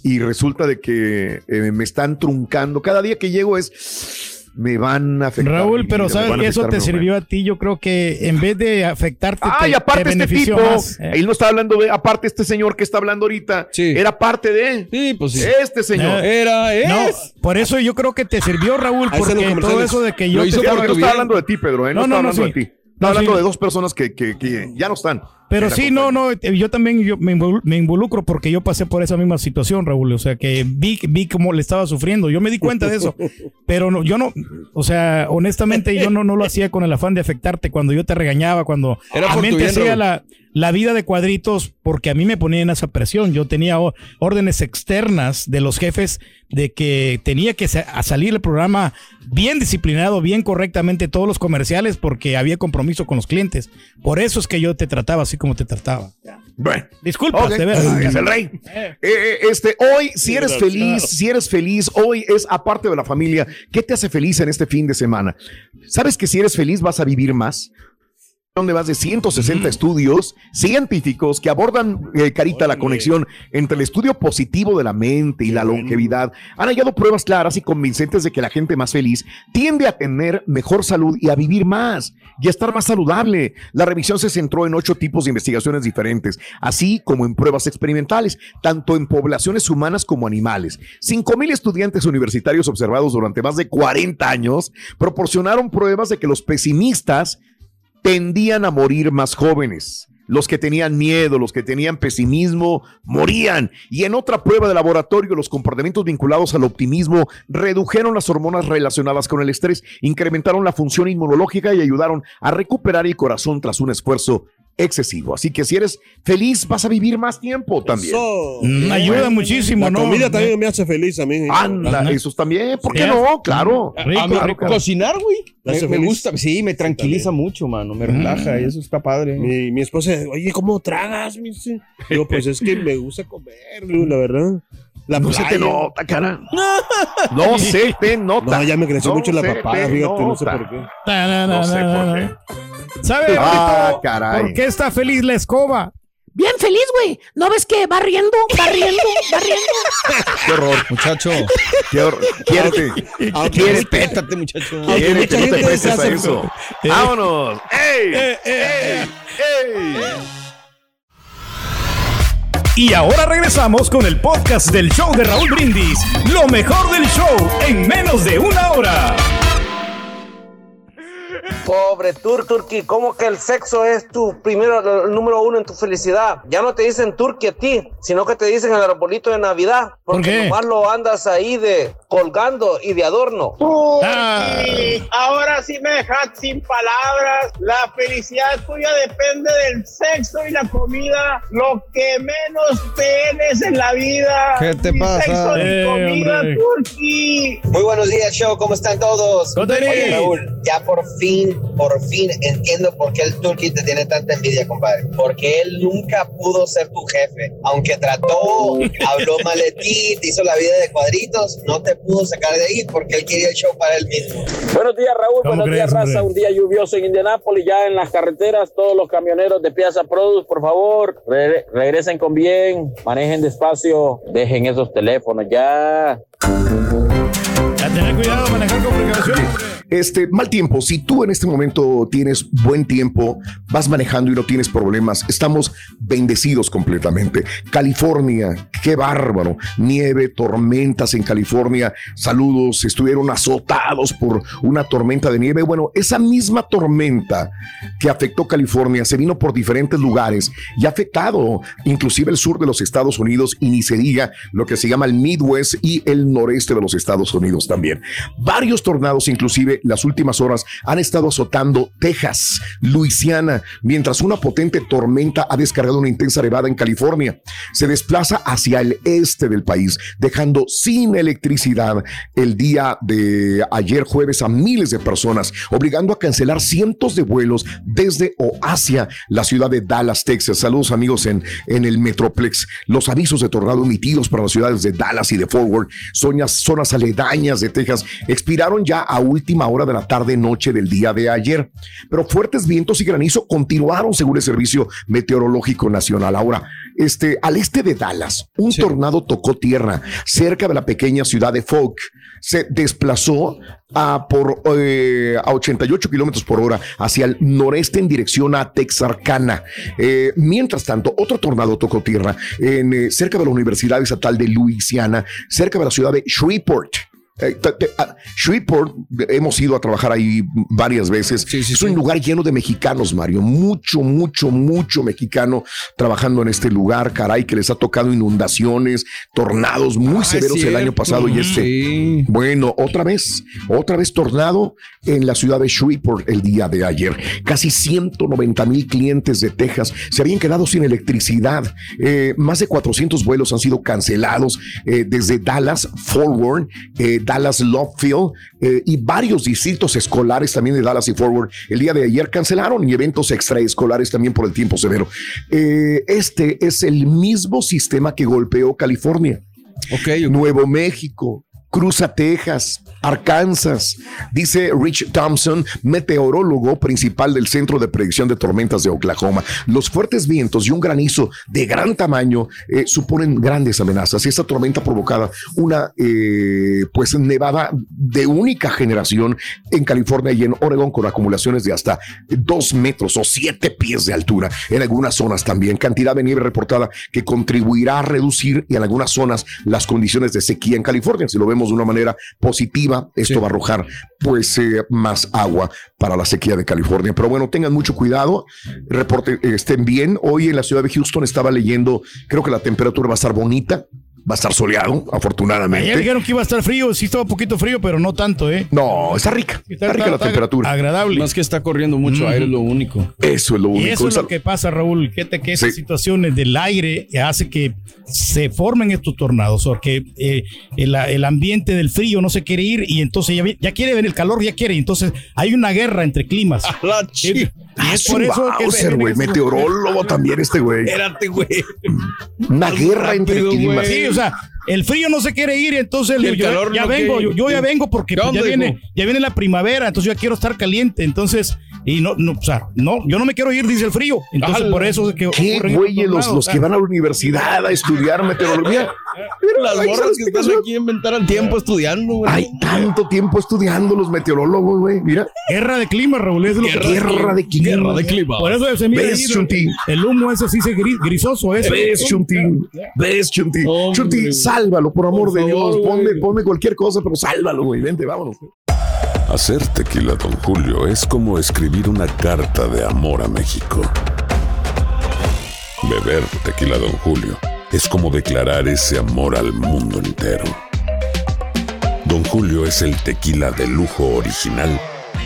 Y resulta de que eh, me están truncando. Cada día que llego es, me van a afectar. Raúl, pero vida, sabes que eso te sirvió a ti. Yo creo que en vez de afectarte, Ay, te, aparte te este tipo, más, eh. él no está hablando de, aparte este señor que está hablando ahorita, Sí. era parte de él. Sí, pues sí. Este señor. Eh, Era, es. No, por eso yo creo que te sirvió, Raúl, porque todo eso de que Lo yo hizo te por no está hablando de ti, Pedro, ¿eh? no, No, está no, no, hablando sí. de ti. Está No, hablando sí. de dos personas que, que- que ya no están. Pero sí, compañía. no, no, eh, yo también yo me, invol- me involucro porque yo pasé por esa misma situación, Raúl. O sea, que vi, vi cómo le estaba sufriendo. Yo me di cuenta de eso. Pero no, yo no, o sea, honestamente, yo no, no lo hacía con el afán de afectarte cuando yo te regañaba, cuando Era a por mí tu te bien, hacía la, la vida de cuadritos porque a mí me ponían esa presión. Yo tenía órdenes externas de los jefes de que tenía que sa- salir el programa bien disciplinado, bien correctamente todos los comerciales porque había compromiso con los clientes. Por eso es que yo te trataba así como te trataba. Bueno. Disculpa, es el rey. Eh, eh, este, hoy, si eres feliz, si eres feliz, hoy es aparte de la familia, ¿qué te hace feliz en este fin de semana? ¿Sabes que si eres feliz vas a vivir más? Donde más de 160 estudios científicos que abordan, eh, Carita, la conexión entre el estudio positivo de la mente y la longevidad, han hallado pruebas claras y convincentes de que la gente más feliz tiende a tener mejor salud y a vivir más y a estar más saludable. La revisión se centró en ocho tipos de investigaciones diferentes, así como en pruebas experimentales, tanto en poblaciones humanas como animales. 5.000 estudiantes universitarios observados durante más de 40 años proporcionaron pruebas de que los pesimistas tendían a morir más jóvenes. Los que tenían miedo, los que tenían pesimismo, morían. Y en otra prueba de laboratorio, los comportamientos vinculados al optimismo redujeron las hormonas relacionadas con el estrés, incrementaron la función inmunológica y ayudaron a recuperar el corazón tras un esfuerzo excesivo. Así que si eres feliz, vas a vivir más tiempo también. Eso. Mm, ayuda muchísimo, La ¿no? comida también me hace feliz a mí. Anda, esos también. ¿Por qué Sí. no? Claro. A mí, Claro, claro. cocinar, güey. ¿Te Me, gusta, sí, me tranquiliza mucho, mano. Me relaja y eso está padre. Mi, mi esposa, oye, ¿cómo tragas? Digo, pues es que me gusta comer, la verdad. La No se te nota, cara. No se te nota. No, ya me creció No mucho la te fíjate, no sé por qué. Na, na, na, No sé na, por qué. ¿Sabe, Ah, caray. por qué está feliz la escoba? Bien feliz, güey. ¿No ves que va riendo, va riendo, va riendo? Qué horror. Muchacho. Qué horror. Quiérete. Quiérete. Respétate, muchacho. Quiérete, no te prestes a eso. Vámonos. ¡Ey! ¡Ey! ¡Ey! Y ahora regresamos con el podcast del show de Raúl Brindis. Lo mejor del show en menos de una hora. Pobre Tur Turki, ¿cómo que el sexo es tu primero, el número uno en tu felicidad? Ya no te dicen Turki a ti, sino que te dicen el arbolito de Navidad. Porque qué? nomás lo andas ahí de colgando y de adorno. Ah. ahora sí me dejas sin palabras. La felicidad tuya depende del sexo y la comida. Lo que menos tienes en la vida. ¿Qué te pasa? Sexo Eh, comida. Turki. Muy buenos días, show. ¿Cómo están todos? Oye, Raúl, ya por fin, por fin entiendo por qué el Turkey te tiene tanta envidia, compadre. Porque él nunca pudo ser tu jefe. Aunque trató, habló mal de ti, te hizo la vida de cuadritos, no te pudo sacar de ahí porque él quería el show para él mismo. Buenos días, Raúl. ¿Cómo Buenos días, raza. hombre? Un día lluvioso en Indianápolis, ya en las carreteras. Todos los camioneros de Piazza Produce, por favor, re- regresen con bien, manejen despacio, dejen esos teléfonos ya. Tener cuidado, manejar con precaución. Este, mal tiempo. Si tú en este momento tienes buen tiempo, vas manejando y no tienes problemas, estamos bendecidos completamente. California, qué bárbaro. Nieve, tormentas en California. Saludos, estuvieron azotados por una tormenta de nieve. Bueno, esa misma tormenta que afectó California se vino por diferentes lugares y ha afectado inclusive el sur de los Estados Unidos y ni se diga lo que se llama el Midwest y el noreste de los Estados Unidos también. Varios tornados, inclusive las últimas horas, han estado azotando Texas, Luisiana, mientras una potente tormenta ha descargado una intensa nevada en California. Se desplaza hacia el este del país, dejando sin electricidad el día de ayer jueves a miles de personas, obligando a cancelar cientos de vuelos desde o hacia la ciudad de Dallas, Texas. Saludos amigos en, en el Metroplex. Los avisos de tornado emitidos para las ciudades de Dallas y de Forward, zonas, zonas aledañas de Texas, expiraron ya a última hora de la tarde noche del día de ayer. Pero fuertes vientos y granizo continuaron según el Servicio Meteorológico Nacional. Ahora, este, al este de Dallas, un tornado tocó tierra cerca de la pequeña ciudad de Folk. Se desplazó a, por, eh, a 88 kilómetros por hora hacia el noreste en dirección a Texarkana. Eh, mientras tanto, otro tornado tocó tierra en, eh, cerca de la Universidad Estatal de Luisiana, cerca de la ciudad de Shreveport. Eh, ah, Shreveport, hemos ido a trabajar ahí varias veces. es un lugar lleno de mexicanos, Mario. Mucho, mucho, mucho mexicano trabajando en este lugar. Caray, que les ha tocado inundaciones, tornados muy Ah, severos el año pasado y este. Sí. Bueno, otra vez, otra vez tornado en la ciudad de Shreveport el día de ayer. Casi 190 mil clientes de Texas se habían quedado sin electricidad. Eh, más de 400 vuelos han sido cancelados eh, desde Dallas, Forward, eh, Dallas, Lovefield eh, y varios distritos escolares también de Dallas y Forward el día de ayer cancelaron y eventos extraescolares también por el tiempo severo. Eh, este es el mismo sistema que golpeó California. Nuevo México, cruza Texas, Arkansas, dice Rich Thompson, meteorólogo principal del Centro de Predicción de Tormentas de Oklahoma. Los fuertes vientos y un granizo de gran tamaño eh, suponen grandes amenazas. Esta tormenta ha provocado una eh, pues nevada de única generación en California y en Oregon con acumulaciones de hasta dos metros o siete pies de altura. En algunas zonas también cantidad de nieve reportada que contribuirá a reducir y en algunas zonas las condiciones de sequía en California. Si lo vemos de una manera positiva, esto va a arrojar pues eh, más agua para la sequía de California. Pero bueno, tengan mucho cuidado, reporte, eh, estén bien. Hoy en la ciudad de Houston estaba leyendo, creo que la temperatura va a estar bonita. Va a estar soleado, afortunadamente. Ayer dijeron que iba a estar frío, sí estaba un poquito frío, pero no tanto, ¿eh? No, está rica. Está, rica la temperatura. Agradable. Más que está corriendo mucho aire, es lo único. Eso es lo Y único. eso es lo que pasa, Raúl. Fíjate que esas situaciones del aire hace que se formen estos tornados, porque eh, el, el ambiente del frío no se quiere ir y entonces ya, quiere venir el calor, ya quiere. y Entonces hay una guerra entre climas. Y- y es por eso que Bowser, güey, meteorólogo también este güey. Espérate, güey. Una guerra entre climas. güey. Sí, o sea, el frío no se quiere ir, entonces el yo, calor ya no vengo, yo, yo ya vengo porque ¿Qué pues, ya onda, viene, ya viene la primavera, entonces yo quero estar caliente, entonces y no, no, o sea, no, yo no me quiero ir, dice el frío, entonces por eso es que ¿Qué güeyes los, los que van a la universidad a estudiar meteorología? Las morras ¿sabes que están aquí inventaron tiempo estudiando, güey. Hay tanto tiempo estudiando los meteorólogos, güey. Mira. Guerra de clima, Raúl, es lo que Guerra de clima. Guerra de clima. Por eso se mira ¿Ves, ahí, Chunti? el humo ese sí se gris- grisoso eso. ¿Ves, Chunti? ¿Ves, Chunti? Hombre. Chunti, sálvalo, por amor Por de favor, Dios. Ponme, ponme cualquier cosa, pero sálvalo, güey. Vente, vámonos. Hacer tequila, Don Julio, es como escribir una carta de amor a México. Beber tequila, Don Julio, es como declarar ese amor al mundo entero. Don Julio es el tequila de lujo original,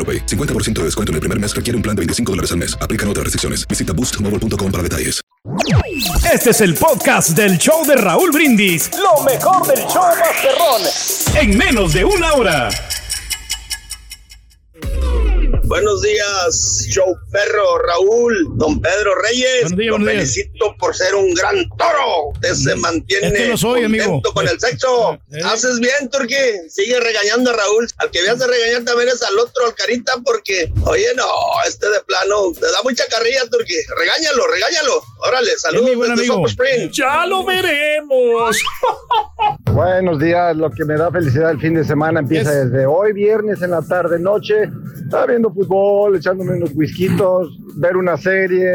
AroPay. 50% de descuento en el primer mes requiere un plan de 25 dólares al mes. Aplican otras restricciones. Visita boostmobile.com para detalles. Este es el podcast del show de Raúl Brindis. Lo mejor del show Masterrón. En menos de una hora. Buenos días, show perro Raúl, don Pedro Reyes. Buenos días, lo buenos días. felicito por ser un gran toro. Usted se mantiene Es que lo soy, contento amigo. con el sexo. Eh. Haces bien, Turqui. Sigue regañando a Raúl. Al que veas de regañar también es al otro, al carita, porque, oye, no, este de plano te da mucha carrilla, Turqui. Regáñalo, regáñalo. Órale, saludos Sopo Spring. Ya lo veremos. Buenos días, lo que me da felicidad el fin de semana empieza desde hoy, viernes en la tarde, noche. Estaba viendo fútbol, echándome unos whiskitos, ver una serie,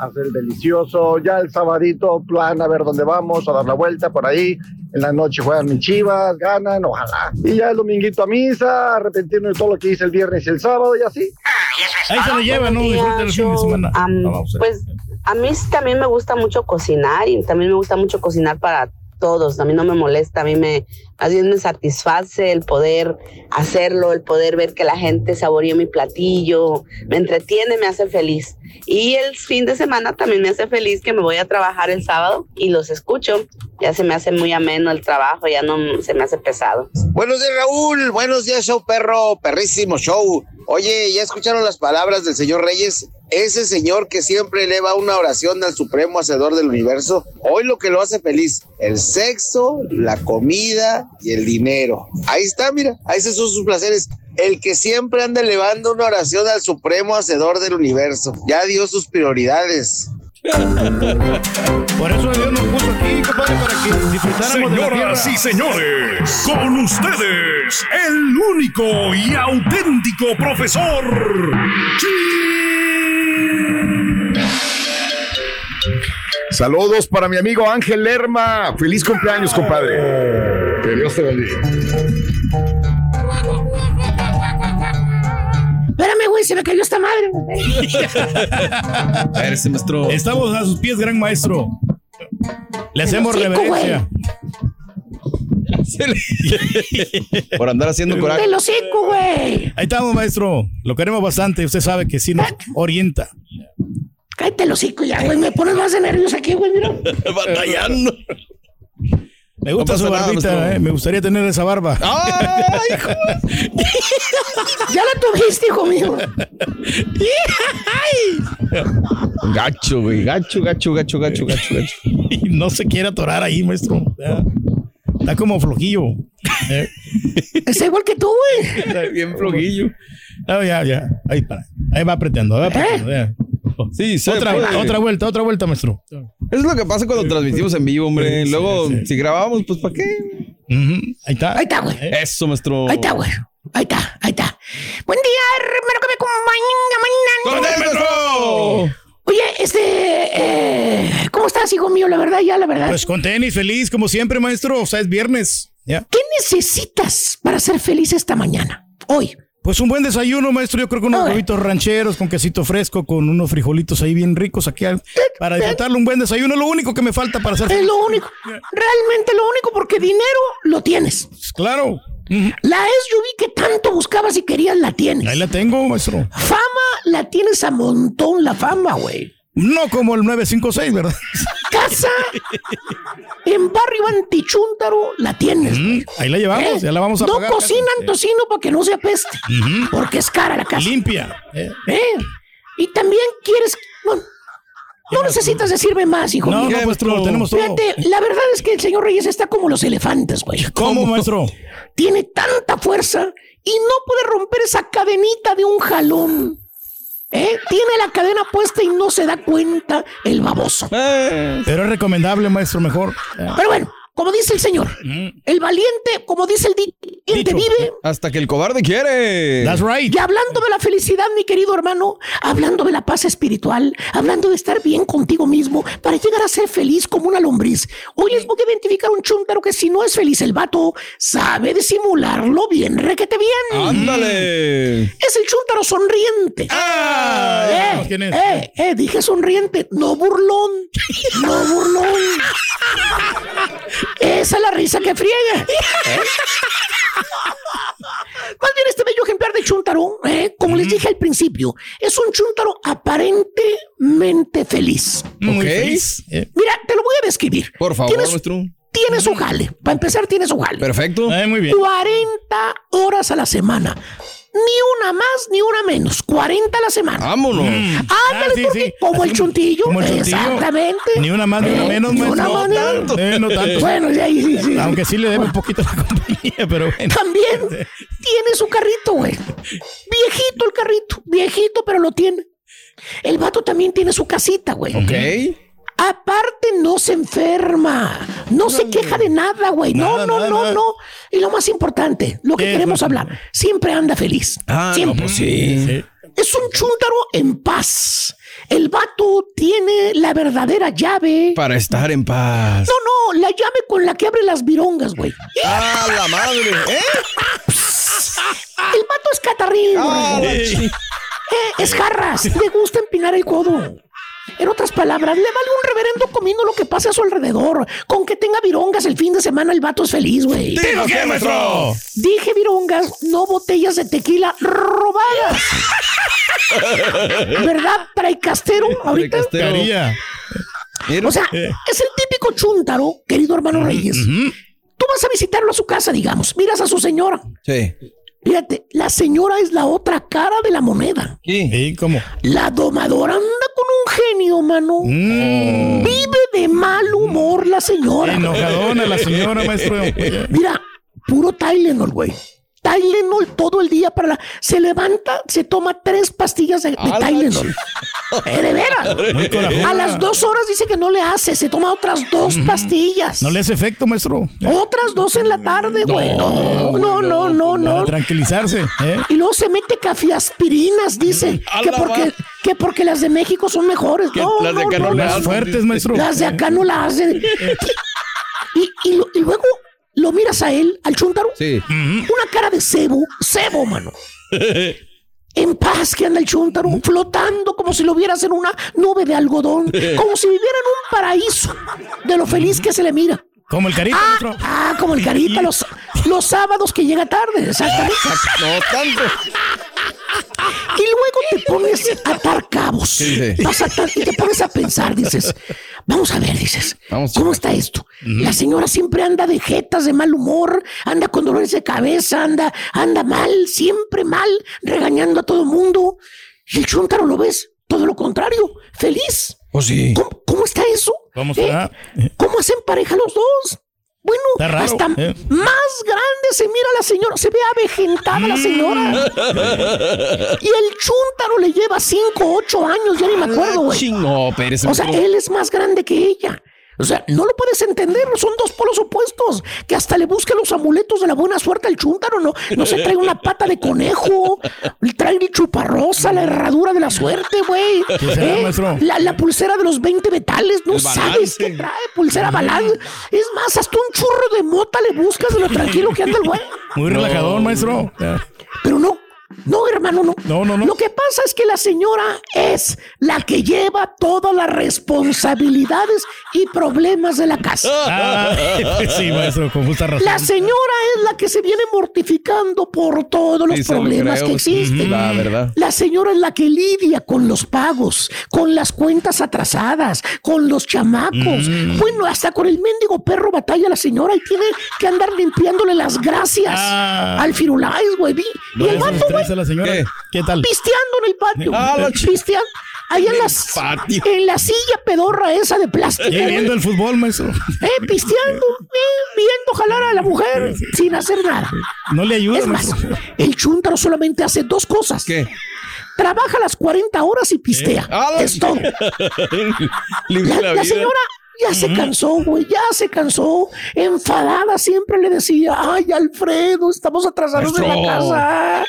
hacer el delicioso. Ya el sabadito, plan a ver dónde vamos, a dar la vuelta por ahí. En la noche juegan mis chivas, ganan, ojalá. Y ya el dominguito a misa, arrepentirme de todo lo que hice el viernes y el sábado y así. Ahí se lo lleva, ¿no? Días, fin de semana. A pues a mí también me gusta mucho cocinar y también me gusta mucho cocinar para todos. A mí no me molesta, a mí me, más bien me satisface el poder hacerlo, el poder ver que la gente saboreó mi platillo, me entretiene, me hace feliz. Y el fin de semana también me hace feliz que me voy a trabajar el sábado y los escucho. Ya se me hace muy ameno el trabajo, ya no se me hace pesado. Buenos días, Raúl. Buenos días, show perro. Perrísimo show. Oye, ¿ya escucharon las palabras del señor Reyes? Ese señor que siempre eleva una oración al supremo hacedor del universo. Hoy lo que lo hace feliz, el sexo, la comida y el dinero. Ahí está, mira, ahí esos son sus placeres. El que siempre anda elevando una oración al supremo hacedor del universo. Ya dio sus prioridades. Por eso Dios nos puso aquí, compadre, para que disfrutáramos de la. Señoras y señores, con ustedes, el único y auténtico profesor. Saludos para mi amigo Ángel Lerma. Feliz cumpleaños, compadre. Que Dios te bendiga. Espérame, güey, se me cayó esta madre. A ver, ese maestro. Estamos a sus pies, gran maestro. Le hacemos reverencia. Por andar haciendo coraje. ¡Del hocico, güey! Ahí estamos, maestro. Lo queremos bastante. Usted sabe que sí nos orienta. Cállate el hocico ya, güey. Me pones más de nervios aquí, güey, mira. Batallando. Me gusta No su nada, barbita, maestro. eh. Me gustaría tener esa barba. ¡Ay, hijo! ya la tuviste, hijo mío. Gacho, güey. Gacho, gacho, gacho, gacho, gacho, gacho. Y no se quiere atorar ahí, maestro. Ya. Está como flojillo. Eh. Está igual que tú, güey. Está bien flojillo. Ah, ya, ya. Ahí, para. ahí va apretando. Ahí va apretando. Sí, se Otra, puede. otra vuelta, otra vuelta, maestro. Eso es lo que pasa cuando transmitimos en vivo, hombre. Sí, Luego, sí, sí. si grabamos, pues ¿para qué? Ahí está. Ahí está, güey. Eso, maestro. Ahí está, güey. Ahí está, ahí está. Buen día, hermano que me acompaña mañana. maestro! Oye, este. eh, ¿Cómo estás, hijo mío? La verdad, ya, la verdad. Pues con tenis, feliz, como siempre, maestro. O sea, es viernes. Ya. ¿Qué necesitas para ser feliz esta mañana? Hoy. Pues un buen desayuno, maestro. Yo creo que unos huevitos rancheros con quesito fresco, con unos frijolitos ahí bien ricos aquí. Para disfrutarlo, un buen desayuno. Es lo único que me falta para ser Es lo único. Realmente lo único, porque dinero lo tienes. Claro. La SUV que tanto buscabas y querías la tienes. Ahí la tengo, maestro. Fama la tienes a montón, la fama, güey. No como el 956, ¿verdad? Casa en barrio Antichúntaro la tienes. Mm, Ahí la llevamos, ¿Eh? ya la vamos a no pagar. cocinan casi. tocino para que no se apeste. Porque es cara la casa. Limpia. eh. ¿Eh? Y también quieres. bueno, no necesitas decirme más, hijo No, mío. no, maestro, tenemos todo. Fíjate, la verdad es que el señor Reyes está como los elefantes, güey. ¿Cómo, maestro? Tiene tanta fuerza y no puede romper esa cadenita de un jalón. ¿Eh? Tiene la cadena puesta y no se da cuenta el baboso. Pero es recomendable, maestro, mejor. Eh. Pero bueno, como dice el señor, el valiente, como dice el valiente, vive. Hasta que el cobarde quiere. right. Y hablando de la felicidad, mi querido hermano, hablando de la paz espiritual, hablando de estar bien contigo mismo para llegar a ser feliz como una lombriz. Hoy les voy a identificar un chúntaro que si no es feliz el vato, sabe disimularlo bien, requete bien. ¡Ándale! Es el chúntaro sonriente. Ah, ya eh, quién es. eh, eh, dije sonriente, no burlón. No burlón. Esa es la risa que friega. ¿eh? Más bien este bello ejemplar de chúntaro, ¿eh? como les dije al principio, es un chúntaro aparentemente feliz. Muy Ok. feliz. Eh, Mira, te lo voy a describir. Por favor, Tienes- maestro. Tiene su jale. Para empezar, tiene su jale. Perfecto. eh, muy bien. 40 horas a la semana. Ni una más ni una menos. 40 a la semana. Vámonos. Ándale, Ah, sí, porque sí. como el chuntillo. como el chuntillo. Exactamente. Ni una más ni una Eh, menos, ni una maestro. más, ni una- tanto. Eh, no tanto. Bueno, ya ahí sí, sí. Aunque sí le debe un poquito a la compañía, pero bueno. También tiene su carrito, güey. Viejito el carrito. Viejito, pero lo tiene. El vato también tiene su casita, güey. Ok. Aparte, no se enferma. No se queja de nada, güey. No, no, no, no. Y lo más importante, lo que ¿Qué, queremos hablar, siempre anda feliz. Ah, no, siempre. pues sí. Sí. Es un chúntaro en paz. El vato tiene la verdadera llave. Para estar en paz. No, no, la llave con la que abre las virongas, güey. ¡Ah, la madre! ¿Eh? El vato es catarrín. ¡Ah, Eh, es jarras. Le gusta empinar el codo. En otras palabras, le vale un reverendo comiendo lo que pase a su alrededor. Con que tenga virongas el fin de semana, el vato es feliz, güey. ¿Digo qué, maestro? Dije virongas, no botellas de tequila robadas. ¿Verdad, traicastero? Ahorita. Mira. O sea, Eh. es el típico chúntaro, querido hermano Reyes. Ujú. Tú vas a visitarlo a su casa, digamos. Miras a su señora. Sí. Fíjate, la señora es la otra cara de la moneda. Sí, ¿cómo? La domadora anda un genio, mano. Mm. Vive de mal humor la señora. Enojadona la señora, maestro. Mira, puro Tylenol, güey. Tylenol todo el día para la... Se levanta, se toma tres pastillas de, de A la Tylenol. Eh, de veras. A las dos horas dice que no le hace. Se toma otras dos pastillas. No le hace efecto, maestro. Otras dos en la tarde, güey. No, no, no, no, Para no. tranquilizarse. ¿eh? Y luego se mete cafiaspirinas, dice. A Que porque, que porque las de México son mejores. No, las de acá no no. Más hacen. fuertes, maestro. Las de acá no la hacen. Y, y lo- y luego lo miras a él, al chúntaro. Sí. Una cara de cebo, cebo, mano. En paz que anda el chúntaro, flotando como si lo vieras en una nube de algodón, como si viviera en un paraíso, de lo feliz que se le mira. Como el carita, Ah, ah, como el carita los, los sábados que llega tarde, exactamente. No tanto. Y luego te pones a atar cabos. ¿Qué dice? Vas a atar- y te pones a pensar, dices, vamos a ver, dices, Vamos, ¿cómo está esto? La señora siempre anda de jetas, de mal humor, anda con dolores de cabeza, anda, anda mal, siempre mal, regañando a todo mundo. Y el chúntaro lo ves, todo lo contrario, feliz. ¿O sí? ¿Cómo, cómo está eso? ¿Cómo ¿Eh? está? ¿Cómo hacen pareja los dos? Bueno, raro, hasta ¿eh? más grande se mira la señora, se ve avejentada la señora. Y el chúntaro le lleva 5, 8 años, ya ni me acuerdo, güey. No. O sea, él es más grande que ella. O sea, no lo puedes entender, son dos polos opuestos. Que hasta le busque los amuletos de la buena suerte al chúntaro, no, no se trae una pata de conejo, trae el chuparrosa, la herradura de la suerte, güey. ¿Qué será, ¿Eh? La, la pulsera de los 20 metales, no sabes qué trae, pulsera balance. Es más, hasta un churro de mota le buscas de lo tranquilo que anda el güey. Muy relajador, maestro. Pero no, no, hermano, no. No, no, no. Lo que pasa es que la señora es la que lleva todas las responsabilidades y problemas de la casa. Ah, sí, maestro, con justa razón. La señora es la que se viene mortificando por todos los Sí, se lo problemas que existen. La verdad. La señora es la que lidia con los pagos, con las cuentas atrasadas, con los chamacos. Mm. Bueno, hasta con el mendigo perro batalla la señora y tiene que andar limpiándole las gracias Ah. al Firulais, güey. Y el vato, güey, la señora. ¿Qué? ¿Qué, tal? pisteando en el patio. Ah, la pisteando. Ahí en, las, patio. en la silla pedorra esa de plástico. Y viendo el fútbol, maestro. Eh, pisteando, eh, viendo jalar a la mujer sin hacer nada. No le ayuda, Es más, maestro. el chúntaro solamente hace dos cosas. ¿Qué? Trabaja las 40 horas y pistea. Ah, la es todo. La, la la vida. señora Ya se cansó, güey, ya se cansó. Enfadada siempre le decía, ay, Alfredo, estamos atrasados en la casa.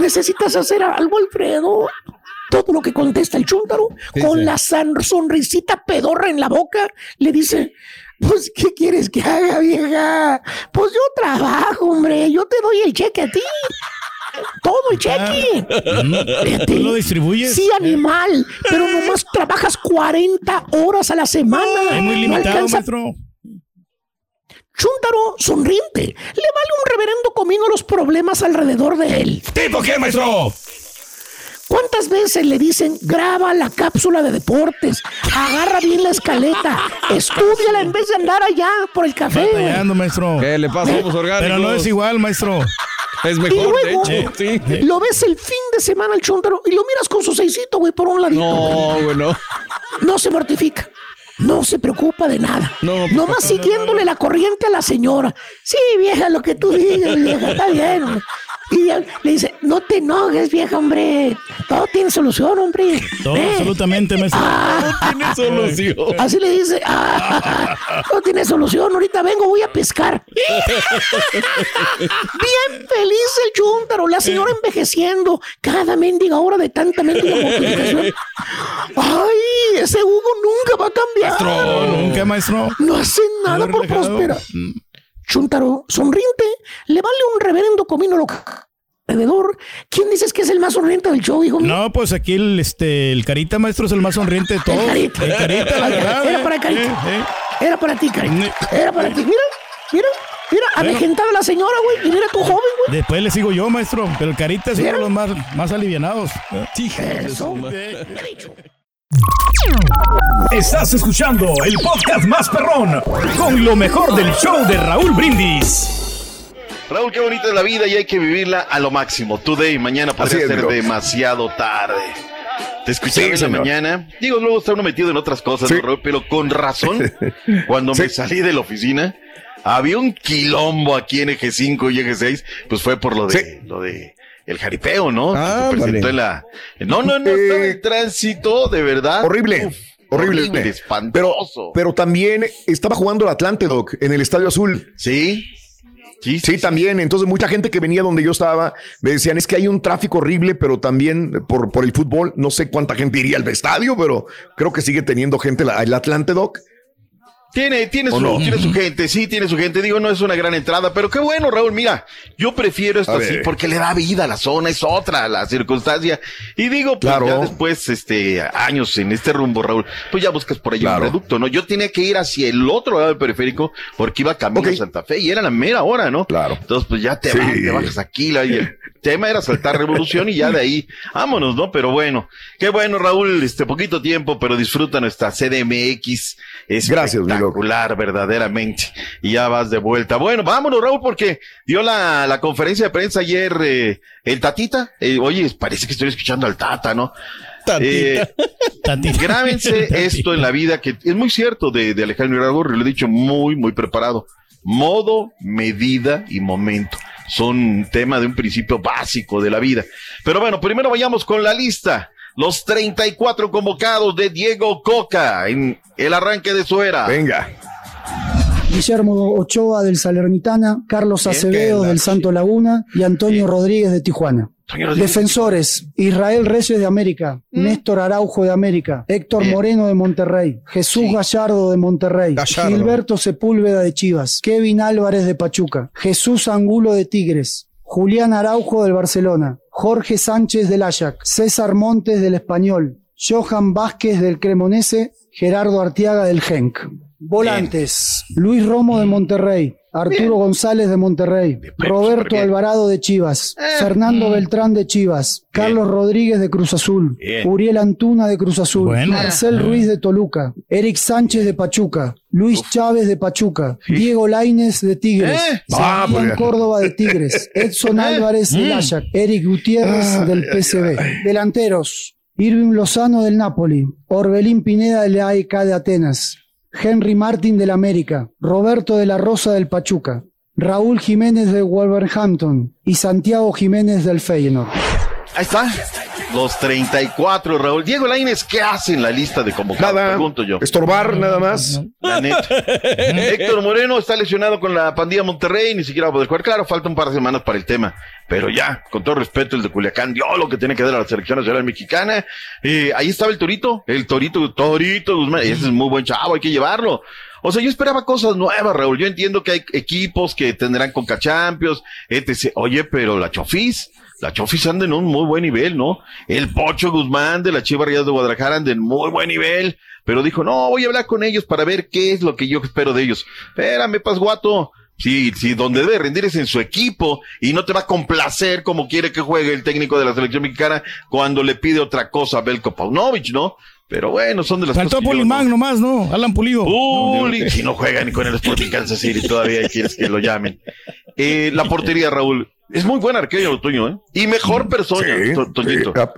Necesitas hacer algo, Alfredo. Todo lo que contesta el chúntaro, con la sonrisita pedorra en la boca, le dice, pues, ¿qué quieres que haga, vieja? Pues yo trabajo, hombre, yo te doy el cheque a ti. Todo el cheque. ¿Tú lo distribuyes? Sí, animal, pero nomás trabajas 40 horas a la semana. Es muy limitado, maestro. Chúntaro sonriente. Le vale un reverendo comino los problemas alrededor de él. ¿Tipo qué, maestro? ¿Cuántas veces le dicen graba la cápsula de deportes? Agarra bien la escaleta. Estúdiala en vez de andar allá por el café. Batallando, maestro. ¿Qué le pasa a los orgánicos? Pero no es igual, maestro. Es Y mejor, de luego hecho. Sí. lo ves el fin de semana al chúntaro y lo miras con su seisito, güey, por un ladito. No, güey, no. No se mortifica. No se preocupa de nada. No, Nomás siguiéndole la corriente a la señora. Sí, vieja, lo que tú digas, vieja, está bien. Y le dice, no te enojes, vieja, hombre. Todo tiene solución, hombre. Todo, Eh, absolutamente, maestro. tiene solución. Así le dice, ah, no tiene solución, ahorita vengo, voy a pescar. Bien feliz el chúntaro, la señora envejeciendo, cada mendiga hora de tanta mendiga. Ay, ese Hugo nunca va a cambiar. Maestro, nunca, maestro. No hace nada por prosperar. Chúntaro, sonriente, le vale un reverendo comino lo alrededor. ¿Quién dices que es el más sonriente del show, hijo mío? No, pues aquí el, este, el Carita, maestro, es el más sonriente de todos. El Carita. El Carita, la verdad. Era para Carita. eh, eh. Era para ti, Carita. Era para ti. Mira, mira, mira, avejentada la señora, güey. Y mira tu joven, güey. Después le sigo yo, maestro. Pero el Carita es uno de los más, más alivianados. Eso. Estás escuchando el podcast más perrón con lo mejor del show de Raúl Brindis. Raúl, qué bonita es la vida y hay que vivirla a lo máximo. Today, mañana podría ser demasiado tarde. Te escuché Sí, en la señor. mañana. Digo, luego está uno metido en otras cosas, Sí. ¿no, Raúl? pero con razón, cuando me salí de la oficina, había un quilombo aquí en Eje 5 y Eje 6, pues fue por lo de, lo de el jaripeo, ¿no? Ah, se presentó vale. en la... No, no, no, estaba el tránsito, de verdad. Horrible. Uf, horrible. espantoso. pero también estaba jugando el Atlante, Doc, en el Estadio Azul. Sí. Sí, Sí, también. Entonces, mucha gente que venía donde yo estaba me decían es que hay un tráfico horrible, pero también por, por el fútbol. No sé cuánta gente iría al estadio, pero creo que sigue teniendo gente la- el Atlante, Doc. Tiene, tiene, ¿O su, no? tiene su gente, sí, tiene su gente. Digo, no es una gran entrada, pero qué bueno, Raúl. Mira, yo prefiero esto A así ver. porque le da vida a la zona, es otra la circunstancia. Y digo, pues Claro. ya después, este, años en este rumbo, Raúl, pues ya buscas por ahí Claro. un reducto, ¿no? Yo tenía que ir hacia el otro lado del periférico porque iba camino Ok. a Santa Fe y era la mera hora, ¿no? Claro. Entonces, pues ya te, Sí. vas, te bajas aquí, la, y el tema era saltar revolución y ya de ahí, vámonos, ¿no? Pero bueno, qué bueno, Raúl, este poquito tiempo, pero disfruta nuestra CDMX. Es Gracias, espectacular, verdaderamente. Y ya vas de vuelta. Bueno, vámonos, Raúl, porque dio la, la conferencia de prensa ayer eh, el Tatita. Eh, oye, parece que estoy escuchando al Tata, ¿no? Eh, grábense esto en la vida, que es muy cierto de, de Alejandro Iragorri, lo he dicho muy, muy preparado. Modo, medida y momento. Son tema de un principio básico de la vida. Pero bueno, primero vayamos con la lista. Los 34 convocados de Diego Coca en el arranque de su era. Venga. Guillermo Ochoa del Salernitana, Carlos Acevedo del Santo Laguna y Antonio Rodríguez de Tijuana. Defensores, Israel Reyes de América, Néstor Araujo de América, Héctor Bien. Moreno de Monterrey, Jesús Gallardo de Monterrey, Gallardo. Gilberto Sepúlveda de Chivas, Kevin Álvarez de Pachuca, Jesús Angulo de Tigres, Julián Araujo del Barcelona, Jorge Sánchez del Ajax, César Montes del Español, Johan Vázquez del Cremonese, Gerardo Artiaga del Genk. Volantes, Luis Romo de Monterrey, Arturo González de Monterrey, Roberto bien. Alvarado de Chivas, Fernando Beltrán de Chivas, Carlos Rodríguez de Cruz Azul, Bien. Uriel Antuna de Cruz Azul, Bueno. Marcel Ruiz de Toluca, Eric Sánchez de Pachuca, Luis Chávez de Pachuca, Diego Laines de Tigres, Eh. Ah, Sebastián pues. Córdoba de Tigres, Edson Álvarez del Ajax, Eric Gutiérrez del PSV. Delanteros, Irving Lozano del Napoli, Orbelín Pineda del AEK de Atenas, Henry Martin del América, Roberto de la Rosa del Pachuca, Raúl Jiménez de Wolverhampton y Santiago Jiménez del Feyenoord. Ahí está. Los 34, Raúl. Diego Lainez, ¿qué hace en la lista de convocados? Nada. Pregunto yo. Estorbar, nada más. La neta. Héctor Moreno está lesionado con la pandilla Monterrey, ni siquiera va a poder jugar. Claro, falta un par de semanas para el tema. Pero ya, con todo respeto, el de Culiacán dio lo que tiene que dar a la selección nacional mexicana. Eh, ahí estaba el Torito, el Torito, Torito Guzmán. Ese es muy buen chavo, hay que llevarlo. O sea, yo esperaba cosas nuevas, Raúl. Yo entiendo que hay equipos que tendrán Conca Champions, etc. Oye, pero la Chofis, la Chofis anda en un muy buen nivel, ¿no? El Pocho Guzmán de la Chivas Rayadas de Guadalajara anda en muy buen nivel, pero dijo, no, voy a hablar con ellos para ver qué es lo que yo espero de ellos. Espérame, Pasguato. Sí, sí, donde debe rendir es en su equipo y no te va a complacer como quiere que juegue el técnico de la selección mexicana cuando le pide otra cosa a Belko Paunovic, ¿no? Pero bueno, son de las Faltó cosas Pulimán nomás, ¿no? Alan Pulido. Puli, si no juega ni con el Sporting Kansas City todavía y quieres que lo llamen. Eh, la portería, Raúl, es muy buen arquero, Toño, ¿eh? Y mejor persona, Sí, To- Toñito. sí, ah.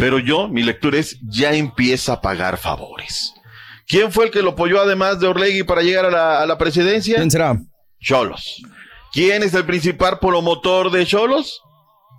Pero yo, mi lectura es, ya empieza a pagar favores. ¿Quién fue el que lo apoyó además de Orlegui para llegar a la, a la presidencia? ¿Quién será? Cholos. ¿Quién es el principal promotor de Cholos?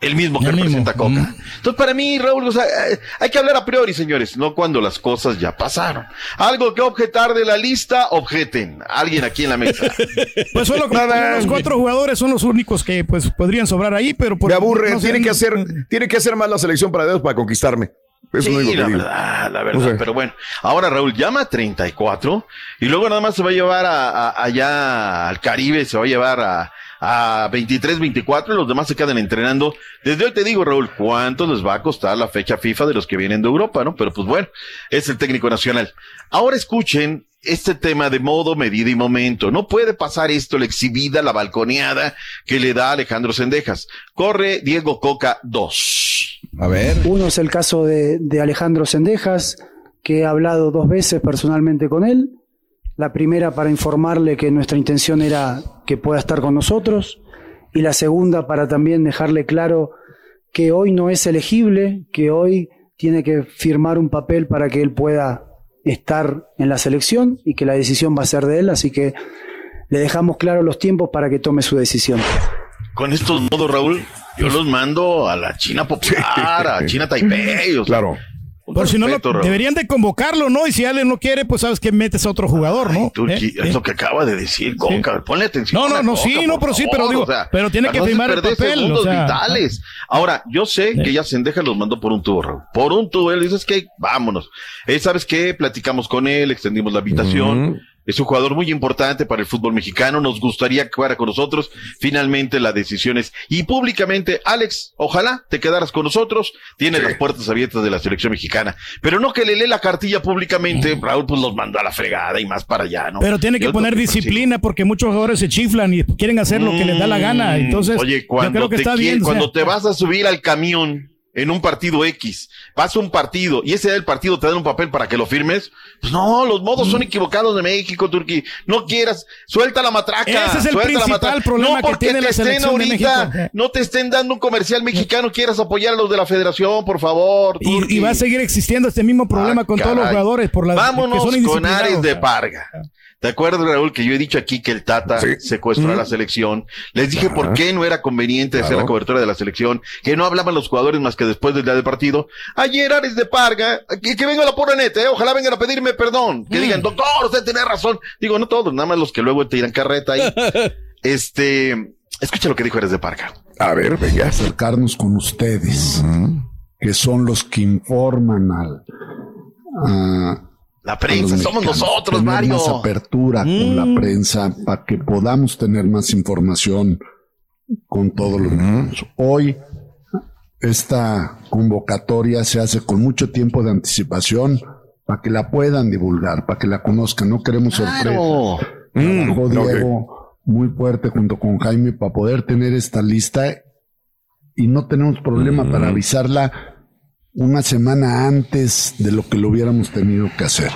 El mismo que representa Coca. Entonces, para mí, Raúl, o sea, eh, hay que hablar a priori, señores, no cuando las cosas ya pasaron. Algo que objetar de la lista, objeten. Alguien aquí en la mesa. Pues solo con- los cuatro jugadores son los únicos que pues podrían sobrar ahí, pero por- Me aburre, no tiene que hacer, tiene que hacer más la selección para Dios para conquistarme. Eso es lo único Sí, que la digo. verdad, la verdad. No. Pero bueno, ahora Raúl llama a 34 y luego nada más se va a llevar a, a- allá al Caribe, se va a llevar a, a 23, 24 y los demás se quedan entrenando. Desde hoy te digo, Raúl, ¿cuánto les va a costar la fecha FIFA de los que vienen de Europa, no? Pero pues bueno, es el técnico nacional. Ahora escuchen este tema de modo, medida y momento. No puede pasar esto, la exhibida, la balconeada que le da Alejandro Sendejas. Corre Diego Coca 2. A ver. Uno es el caso de, de Alejandro Sendejas, que he hablado dos veces personalmente con él. La primera para informarle que nuestra intención era que pueda estar con nosotros y la segunda para también dejarle claro que hoy no es elegible, que hoy tiene que firmar un papel para que él pueda estar en la selección y que la decisión va a ser de él, así que le dejamos claro los tiempos para que tome su decisión. Con estos modos, Raúl, yo los mando a la China Popular, a China Taipei. o sea, Claro. Por si no lo, deberían de convocarlo, ¿no? Y si alguien no quiere, pues sabes que metes a otro jugador, ¿no? Turki, ¿Eh? es ¿Eh? lo que acaba de decir, Coca. Ponle atención. No, no, no, Coca, sí, no, pero sí, pero digo, o sea, pero tiene que no firmar el papel, segundos o sea. vitales. Ahora, yo sé que ya Sendeja los mandó por un tubo, Raúl. Por un tubo. Él dice, es que vámonos. Eh, ¿Sabes qué? Platicamos con él, extendimos la habitación. Es un jugador muy importante para el fútbol mexicano. Nos gustaría que fuera con nosotros. Finalmente la decisión es, y públicamente, Alex, ojalá te quedaras con nosotros. Tiene las puertas abiertas de la selección mexicana. Pero no que le lee la cartilla públicamente. Raúl, pues los mandó a la fregada y más para allá, ¿no? Pero tiene que Yo poner persigo. disciplina porque muchos jugadores se chiflan y quieren hacer lo que les da la gana. Entonces, Mm, Oye, yo cuando, creo que te está bien. o sea, cuando te vas a subir al camión en un partido X, pasa un partido y ese día del partido te dan un papel para que lo firmes, pues no, los modos Mm. son equivocados de México, Turquía. No quieras, suelta la matraca. Ese es el suelta principal problema no que porque tiene te la estén ahorita, no te estén dando un comercial mexicano, quieras apoyar a los de la federación, por favor. y, y va a seguir existiendo este mismo problema con todos los Ah, jugadores por la Vámonos que son con. Ares de Parga. ¿Te acuerdas, Raúl, que yo he dicho aquí que el Tata secuestró a la selección? Les dije por qué no era conveniente hacer la cobertura de la selección, que no hablaban los jugadores más que después del día del partido. Ayer Ares de Parga, que, que venga la pura neta, ¿eh? ojalá vengan a pedirme perdón, que digan, doctor, usted tiene razón. Digo, no todos, nada más los que luego te tiran carreta ahí. este, escucha lo que dijo Ares de Parga. A ver, venga. acercarnos con ustedes, que son los que informan al La prensa, somos nosotros, tener Mario. más apertura con la prensa para que podamos tener más información con todos los mexicanos. Hoy esta convocatoria se hace con mucho tiempo de anticipación para que la puedan divulgar, para que la conozcan. No queremos Claro. sorpresa. Mm. Diego muy fuerte junto con Jaime para poder tener esta lista y no tenemos problema para avisarla una semana antes de lo que lo hubiéramos tenido que hacer.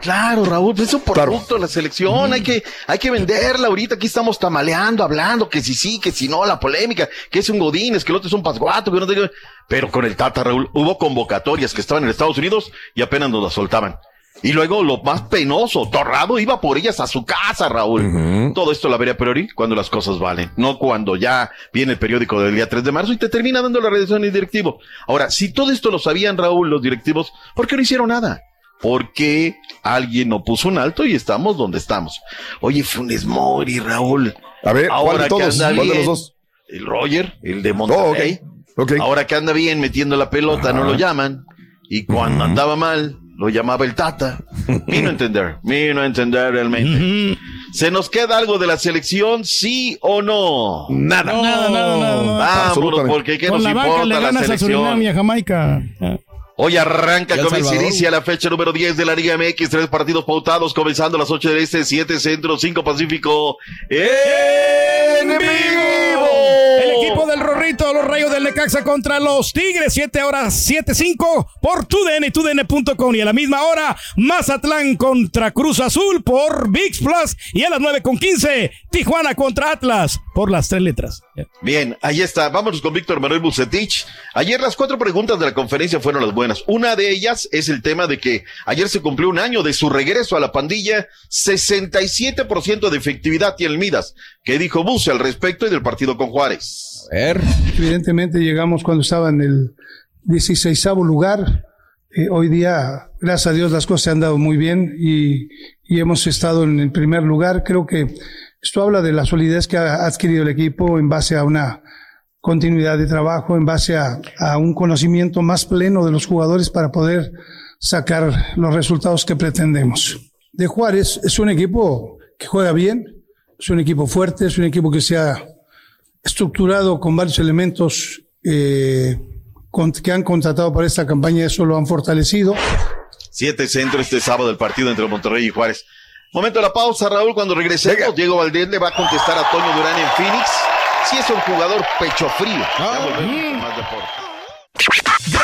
Claro, Raúl, pues es un producto de la selección, hay que, hay que venderla ahorita, aquí estamos tamaleando, hablando, que si sí, que si no, la polémica, que es un Godínez, que el otro es un Pasguato, que no te pero con el Tata, Raúl, hubo convocatorias que estaban en Estados Unidos y apenas nos las soltaban. Y luego lo más penoso, Torrado iba por ellas a su casa, Raúl. Todo esto la vería priori cuando las cosas valen, no cuando ya viene el periódico del día 3 de marzo y te termina dando la redacción el directivo. Ahora, si todo esto lo sabían, Raúl, los directivos, ¿por qué no hicieron nada? ¿Por qué alguien no puso un alto y estamos donde estamos? Oye, Funes Mori, Raúl. A ver, ¿cuál ahora de todos? que anda ¿Cuál de los dos? El Roger, el de Monterrey. Ahora que anda bien metiendo la pelota, no lo llaman. Y cuando andaba mal, lo llamaba el Tata. Vino a entender, vino a entender realmente. ¿Se nos queda algo de la selección, sí o no? Nada. Nada, nada, nada. nada. Vámonos, porque ¿qué Con nos la importa le la ganas a selección? Surinam y a Jamaica. Hoy arranca ¿Y El con Salvador? inicia la fecha número 10 de la Liga MX, tres partidos pautados, comenzando a las 8 del Este, 7 Centro, 5 Pacífico. ¡En vivo! Del Rorrito, los Rayos del Necaxa contra los Tigres, 7 horas 7-5 por TUDN, TUDN.com. Y a la misma hora, Mazatlán contra Cruz Azul por VIX Plus. Y a las 9 con 15, Tijuana contra Atlas por las tres letras. Bien, ahí está. Vámonos con Víctor Manuel Bucetich. Ayer las cuatro preguntas de la conferencia fueron las buenas. Una de ellas es el tema de que ayer se cumplió un año de su regreso a la pandilla. 67% de efectividad tiene el Midas. ¿Qué dijo Buce al respecto y del partido con Juárez? A ver. Evidentemente llegamos cuando estaba en el 16 lugar. Eh, hoy día, gracias a Dios, las cosas se han dado muy bien y, y hemos estado en el primer lugar. Creo que esto habla de la solidez que ha adquirido el equipo en base a una continuidad de trabajo, en base a, un conocimiento más pleno de los jugadores para poder sacar los resultados que pretendemos. De Juárez es un equipo que juega bien, es un equipo fuerte, es un equipo que se ha estructurado con varios elementos eh, que han contratado para esta campaña, eso lo han fortalecido. Siete Centro este sábado el partido entre Monterrey y Juárez. Momento de la pausa, Raúl. Cuando regresemos, Diego Valdés le va a contestar a Toño Durán en Phoenix. Si es un jugador pecho frío. Ya volvemos con más deporte.